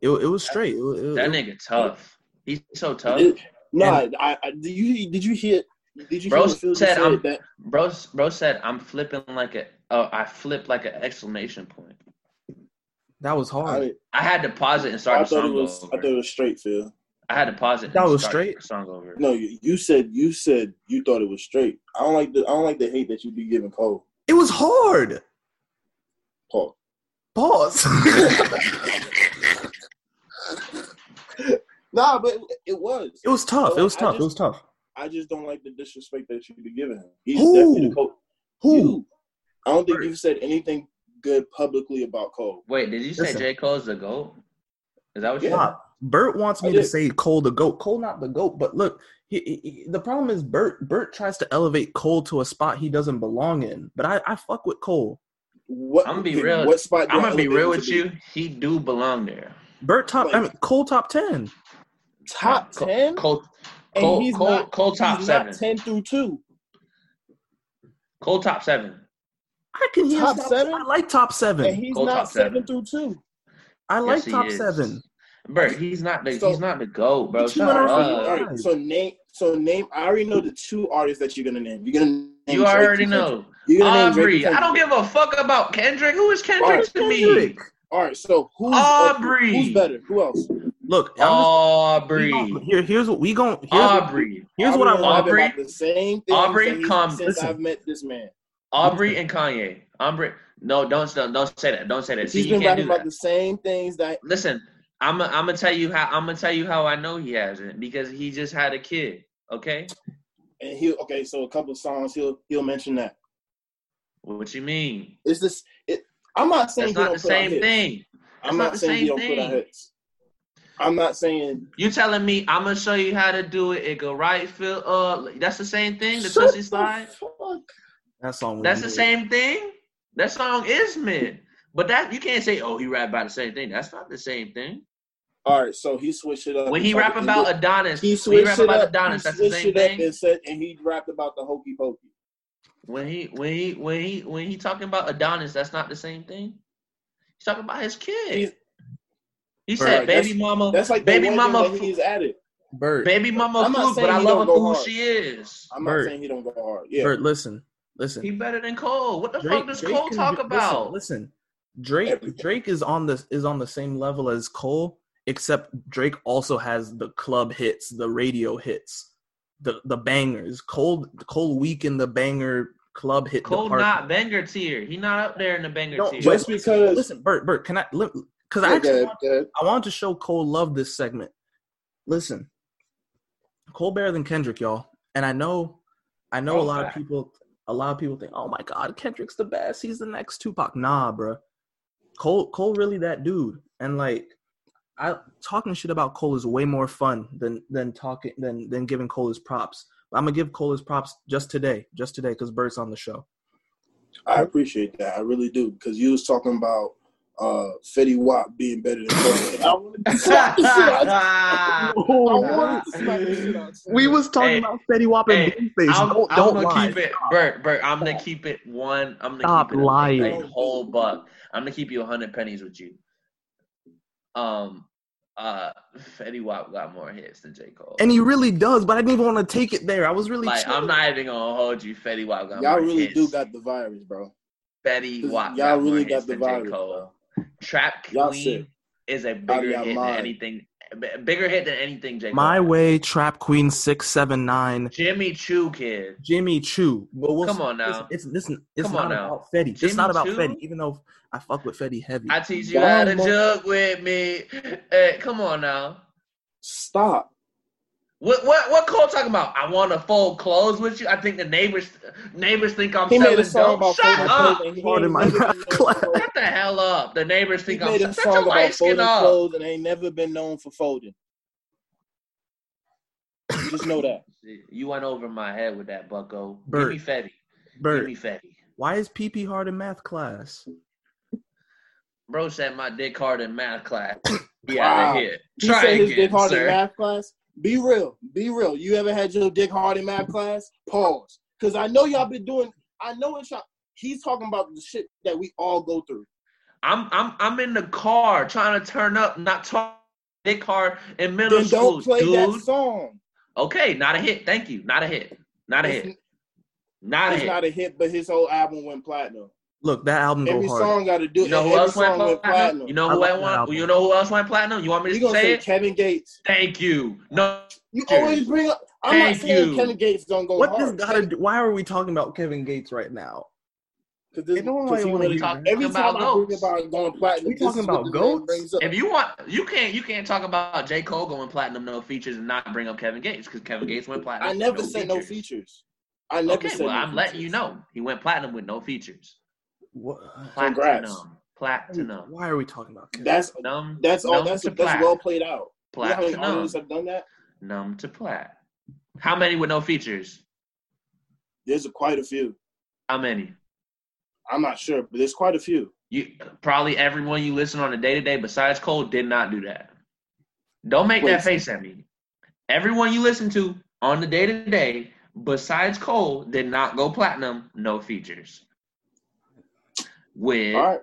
It, it was straight. It, it- That it- nigga tough. He's so tough. It- nah, I, I did you did you hear did you Bro hear what Phil just said said I'm- that Bro, bro said I'm flipping like a. Oh, I flipped like an exclamation point. that was hard. I, I had to pause it and start the thought it song was over. I thought it was straight, Phil. I had to pause it. That was straight? Song over. No, you, you said you said you thought it was straight. I don't like the I don't like the hate that you be giving Cole. It was hard. Pause. Pause. (laughs) Nah, but it was. It was tough. It was I tough. It was tough. I just don't like the disrespect that you be giving him. He's Who? definitely the coach. Who? You. I don't think you've said anything good publicly about Cole. Wait, did you say Listen. J. Cole's the GOAT? Is that what you Yeah. Said? Bert wants me to say Cole the goat. Cole not the goat, but look, he, he- he- the problem is Bert. Bert tries to elevate Cole to a spot he doesn't belong in. But I, I fuck with Cole. What? I'm gonna be real. What spot? I'm gonna be real with you. be? He do belong there. Bert top. I mean Cole top ten. Top ten, Cole, and Cole, he's Cole, not. Cole top he's seven. not ten through two. Cole top seven. I can hear Top top seven? I like top And seven. he's Cole not top seven seven. through two. I like Yes, top seven. Bert, he's not the So- he's not the GOAT, bro. Shut went So, off up. on all right, so name. So name. I already know the two artists that you're gonna name. You're gonna name. You Drake already know. You're gonna Aubrey. and I don't give a fuck about Kendrick. Who is Kendrick Alright, to me? All right. So who's uh, Aubrey. Who's better? Who else? Look, I'm just, Aubrey. we gon- here, here's what we going. Here's Aubrey. here's what I Aubrey and want. I've Aubrey- about the same thing Aubrey, since, come- since listen. I've met this man. Aubrey and Kanye. Aubrey. No, don't don't, don't say that. Don't say that. See, He's you been can't rapping do about that. the same things that Listen, I'm I'm gonna tell you how I'm gonna tell you how I know he hasn't because he just had a kid. Okay, and he'll okay, so a couple of songs he'll he'll mention that. what you mean? Is this it I'm not saying That's he not don't the put out same thing. I'm not not saying he same don't put out hits. I'm not saying You telling me I'm gonna show you how to do it? It go right, fill up. That's the same thing. The Shut Toosie the slide. fuck- that song. That's the mid. same thing. That song is mid, but that you can't say, oh, he rap about the same thing. That's not the same thing. All right, so he switched it up. When he and rap talked- about Adonis, he when he switched rap it about up. Adonis, he that's the switched same it up thing. and said and he rapped about the hokey pokey. When he when he when he when he talking about Adonis, that's not the same thing. He's talking about his kid. He's- he said, that's- "Baby mama, That's like baby mama, thing that he's added. Bert. baby mama I'm not but I love her for who hard. she is. I'm Bert, not saying he don't go hard. Yeah. Bert, listen, listen. he better than Cole. What the Drake, fuck does Drake Cole talk do- about? Listen, listen. Drake Everything. Drake is on the is on the same level as Cole, except Drake also has the club hits, the radio hits, the the bangers. Cole Cole weak in the banger club hit Cole department. not banger tier. He not up there in the banger No, tier. Just because- listen, Bert, Bert, can I because I Yeah, actually go want, ahead. I wanted to show Cole love this segment. Listen, Cole better than Kendrick, y'all, and I know, I know Oh, a lot fact. of people, a lot of people think, oh my God, Kendrick's the best. He's the next Tupac. Nah, bruh. Cole, Cole, really that dude, and like, I talking shit about Cole is way more fun than than talking than than giving Cole his props. But I'm gonna give Cole his props just today, just today, because Bert's on the show. I appreciate that. I really do. Because you was talking about uh Fetty Wap being better than Cole. And (laughs) I wanted to slap the shit out of I wanted to slap the shit out of. We was talking Hey, about Fetty Wap and hey, Babyface. I'm, Don't, I'm don't gonna lie. keep it, Bert. Bert, I'm gonna keep it one. I'm gonna Stop keep it a- lying. A, whole buck. I'm gonna keep you a hundred pennies with you. Um, uh, Fetty Wap got more hits than J Cole. And he really does, but I didn't even want to take it there. I was really like. I'm not even gonna hold you. Fetty Wap got Y'all more really hits. do got the virus, bro. Fetty Wap Y'all got really more got hits the than J virus, Cole. bro. Trap Queen sick. is a bigger hit mind. than anything. Bigger hit than anything J Cole. My has. way, Trap Queen six seven nine, Jimmy Choo kid. Jimmy Choo. But we'll Come on now. It's it's, it's, it's Come not on now. about Fetty. Jimmy it's not about Choo? Fetty, even though I fuck with Fetty heavy. I teach you how to Mama. jug with me. Hey, come on now. Stop. What what what Cole talking about? I want to fold clothes with you. I think the neighbors neighbors think I'm He made selling a song dope. about Shut folding up. clothes and he Pardon my never been math known class. Shut the hell up. The neighbors He think I'm made a shut song about folding up. clothes and ain't never been known for folding. Just know that. (laughs) You went over my head with that, Bucko. Bert. Give me Fetty. Give me Fetty. why is PP hard in math class? Bro said my dick hard in math class. (coughs) Yeah, Wow. hit. He Try said his dick hard in math class. Be real. Be real. You ever had your dick hard in math class? Pause. Because I know y'all been doing. I know it's y'all. He's talking about the shit that we all go through. I'm I'm I'm in the car trying to turn up, not talk dick hard in middle Then school, don't play dude. that song. Okay, not a hit. Thank you. Not a hit. Not a It's, hit. Not a it's hit. not a hit, but his whole album went platinum. Look, that album go Every hard. song got to do. You know who else went platinum? platinum. You know who love I want? album. You know who else went platinum? You want me to gonna say say it? Kevin Gates? Thank you. No, You always bring up. I'm Thank not saying you. Kevin Gates don't go what does hard. gotta do? Why are we talking about Kevin Gates right now? Because this, no one cause wanna wanna talk- every Talking time about I bring goats. about going platinum, We talking about goats? If you want, you can't you can't talk about J Cole going platinum no features and not bring up Kevin Gates because Kevin Gates went platinum. I with never said no features. I never Okay, said well no I'm letting you know he went platinum with no features. What? Platinum, Congrats. platinum, Why are we talking about? Kevin? That's numb. that's all. numb That's that's plat, well played out. You know how many artists have done that? numb to plat. How many with no features? There's a, quite a few. How many? I'm not sure, but there's quite a few. You probably everyone you listen on a day to day besides Cole did not do that. Don't make Wait. that face at me. Everyone you listen to on the day to day besides Cole did not go platinum, no features. Wiz, All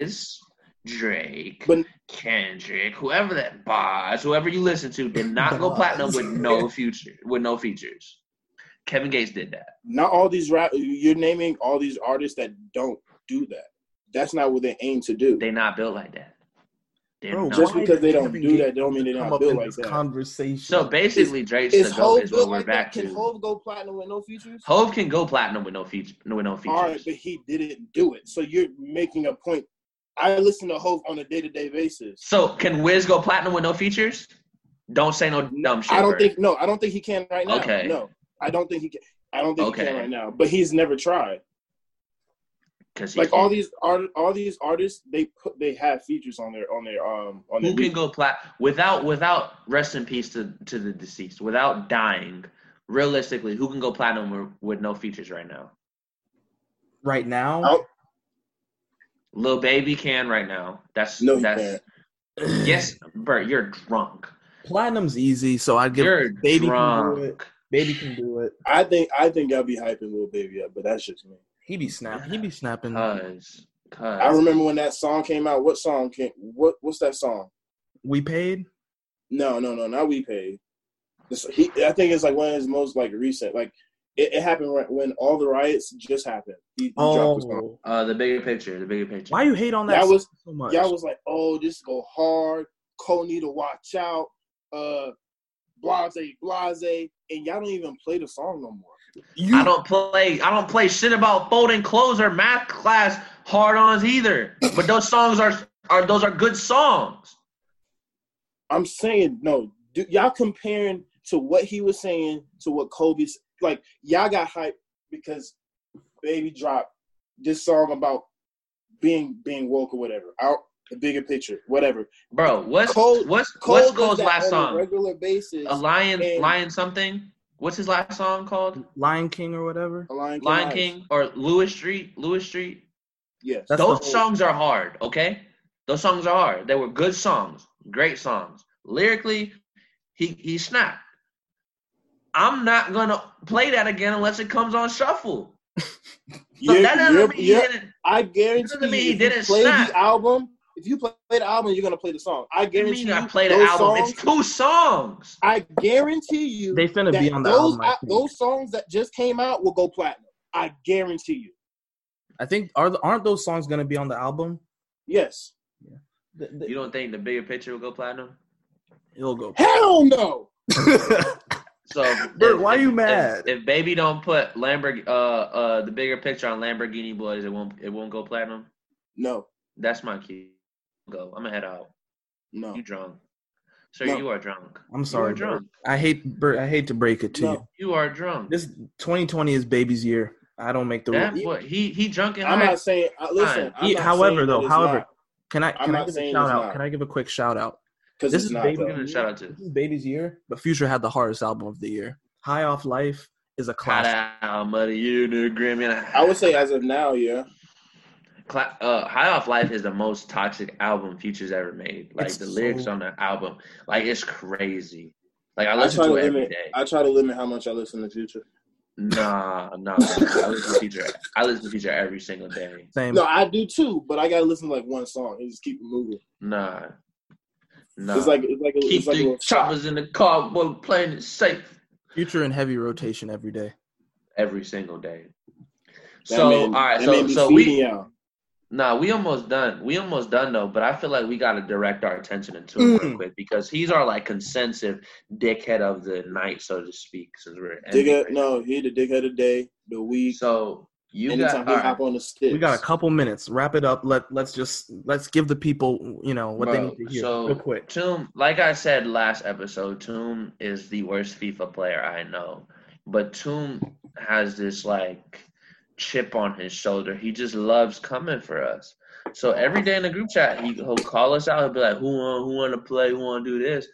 Drake, But- Kendrick, whoever that boss, whoever you listen to did not go (laughs) platinum with no future with no features. Kevin Gates did that. Not all these rap. You're naming all these artists that don't do that. That's not what they aim to do. They not built like that. They're Bro, not. Just because they don't do that, don't mean they don't up built like that. conversation. So basically, Drake's Is the goat Hove is what built we're like back that? to. Can Hove go platinum with no features? Hove can go platinum with no feature, with no features. All right, but he didn't do it. So you're making a point. I listen to Hove on a day to day basis. So can Wiz go platinum with no features? Don't say no dumb shit. I don't think no, I don't think he can right now. Okay. No, I don't think he can. I don't think he can right now. But he's never tried. Because Like all these art, all these artists, they put they have features on their on their um on their. who can go plat without without rest in peace to to the deceased without dying. Realistically, who can go platinum with, with no features right now? right now, Oh. Lil Baby can right now. That's No, that's can't. (clears throat) yes, Bert, you're drunk. platinum's easy. So I'd give You're baby can do it. drunk. Baby can do it. I think I think I'll be hyping Lil Baby up, but that's just me. He be snapping. He be snapping. Cause, cause I remember when that song came out. What song came? What what's that song? we paid. No, no, no, not we paid. This, he, I think it's like one of his most like recent. Like it, it happened right when all the riots just happened. He, he dropped the song. Oh, uh the bigger picture, the bigger picture. why you hate on that? That was- song so much. Y'all was like, oh, this go hard. Cole need to watch out. Uh, blase, blase, and y'all don't even play the song no more. You I don't play. I don't play shit about folding clothes or math class hard-ons either. But those songs are are those are good songs. I'm saying no. Do, y'all comparing to what he was saying to what Kobe's like. Y'all got hyped because Baby dropped this song about being being woke or whatever. Out the bigger picture, whatever. Bro, what's Cole- what's Cole what's Cole's last song? regular basis. A lion, lion something. What's his last song called? Lion King or whatever. A Lion King. Lion King or Lewis Street? Lewis Street. Yes. That's Those the- songs are hard. Okay, those songs are hard. They were good songs, great songs. Lyrically, he he snapped. I'm not gonna play that again unless it comes on shuffle. (laughs) So You're- that doesn't you're- mean he didn't. I guarantee doesn't mean he didn't play snap. the album, if you play the album, you're gonna play the song. I What do you guarantee mean I you, play the album? songs- it's two songs. I guarantee you, They finna that be on the those album. I those songs that just came out will go platinum. I guarantee you. I think are the- aren't those songs gonna be on the album? Yes. Th- th- You don't think the bigger picture will go platinum? It'll go. Hell no. (laughs) So, Bert, if- why if- you mad? If, Baby don't put Lamborghini, uh, uh, the bigger picture on Lamborghini Boys, it won't, it won't go platinum. No. That's my cue. Go. I'm gonna head out. No. You drunk, sir? No. You are drunk. I'm sorry, You are Bert. drunk. I hate Bert. I hate to break it to No. you. You are drunk. This 2020 is baby's year. I don't make the That rules. what he he drunk and I'm high. not saying. Uh, listen. I'm He- not however, saying though, however, not, Can I? I'm Can I not give a shout out? not. Can I give a quick shout out? 'cause this it's is not, baby though. Give it a shout out to. This is baby's year, but Future had the hardest album of the year. High Off Life is a Hot classic. out, muddy, you the Grammy. I would say as of now, yeah. Cla- uh, High Off Life is the most toxic album Future's ever made. Like It's the lyrics so- on the album, like it's crazy. Like I I listen try to to it every limit. day. I try to limit how much I listen to Future. Nah, nah. I listen to Future. I listen to Future every single day. Same. No, I do too, but I gotta listen to like one song and just keep it moving. Nah, nah. It's like it's like a, keep it's like a the little shot. choppers in the car, boy, playing it safe Future in heavy rotation every day. every single day. That So man- all right, so so we y'all. Nah, we almost done. We almost done though, but I feel like we got to direct our attention into him real Mm. quick because he's our like consensus dickhead of the night, so to speak. Since we're Dickhead, right no, he the dickhead of the day, the now. week. So You Anytime got he all hop right, on the sticks. We got a couple minutes. Wrap it up. Let let's just let's give the people you know what they need to hear So real quick. Toom, like I said last episode, Toom is the worst FIFA player I know. But Toom has this like chip on his shoulder. He just loves coming for us. So every day in the group chat, he, he'll call us out. He'll be like, "Who want? Who want to play? Who want to do this?"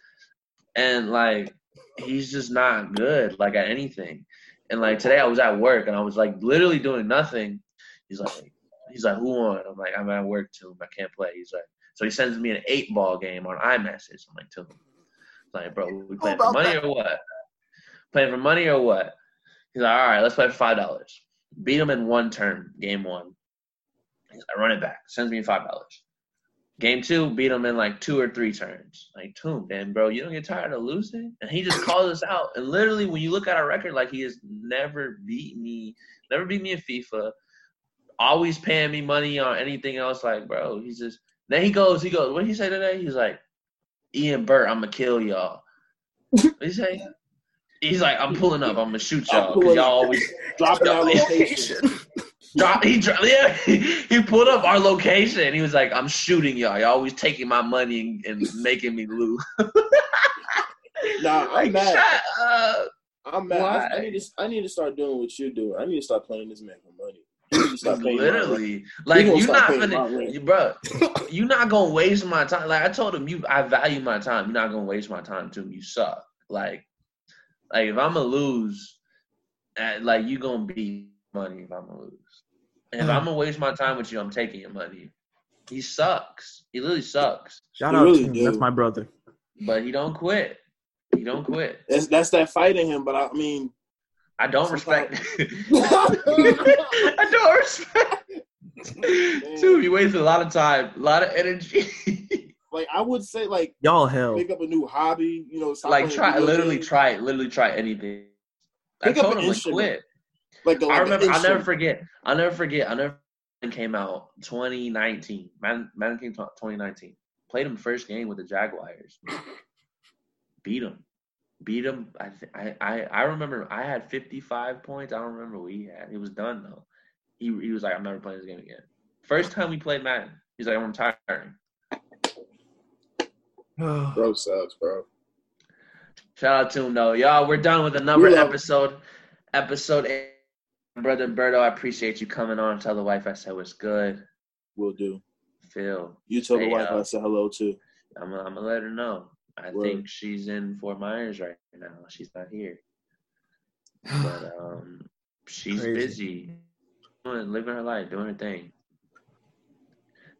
And like, he's just not good like at anything. And like today, I was at work and I was like literally doing nothing. He's like, he's like, "Who want?" I'm like, "I'm at work too. I can't play." He's like, so he sends me an eight ball game on iMessage. I'm like, "To him." Like, bro, we playing for money or what? Playing for money or what? He's like, all right, let's play for five dollars. Beat him in one turn, game one. I run it back. Sends me five dollars. Game two, beat him in like two or three turns. Like, Toom, man, bro, you don't get tired of losing? And he just calls us out. And literally, when you look at our record, like he has never beat me, never beat me in FIFA. Always paying me money on anything else. Like, bro, he's just. Then he goes, he goes. What did he say today? He's like, Ian Bert, I'm gonna kill y'all. What did he say? He's like, I'm pulling up. I'm gonna shoot y'all because y'all always (laughs) dropping Yeah. location. (laughs) drop. He dropped. Yeah, (laughs) he, pulled up our location. He was like, I'm shooting y'all. Y'all always taking my money and, and making me lose. Nah, I'm like, mad. shut up. I'm mad. I, Why? I need to. I need to start doing what you do. I need to start playing this man for money. You need to start paying my rent. Literally, like you not gonna, you, bro. You not gonna waste my time. Like I told him, you I value my time. You're not gonna waste my time too. You suck. Like, like if I'm gonna lose, uh, like you gonna be money if I'm gonna lose. And if I'm gonna waste my time with you, I'm taking your money. He sucks. He literally sucks. Shout out really to him. That's my brother. But he don't quit. He don't quit. That's that's that fight in him. But I mean, I don't respect. (laughs) (laughs) I don't respect. Dude, you wasted a lot of time, a lot of energy. (laughs) like I would say, like Y'all hell. pick up a new hobby. You know, like playing try, video literally games. try, literally try anything. I Pick up told an him like instrument. quit. Like, the, like I the remember. I'll never forget. I'll never forget. I never came out 2019. Man, Man came to 2019. Played him first game with the Jaguars. Beat him. Beat him. I, th- I I I remember. I had 55 points. I don't remember what he had. It was done though. He he was like, I'm never playing this game again. First time we played Madden, he's like, I'm retiring. (sighs) Bro sucks, bro. Shout out to him though, y'all. We're done with another We love- episode. Episode eight. Brother Berto, I appreciate you coming on. Tell the wife I said what's good. We'll do. Phil, You tell the wife uh, I said hello too. I'm gonna I'm let her know. I Word. think she's in Fort Myers right now. She's not here, (sighs) but um, she's Crazy. busy, doing, living her life, doing her thing.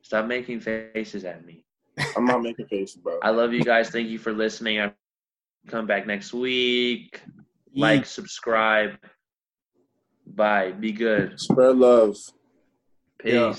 Stop making faces at me. I'm not making faces, bro. I love you guys. Thank you for listening. I come back next week. Like, subscribe. Bye. Be good. Spread love. Peace. Yeah.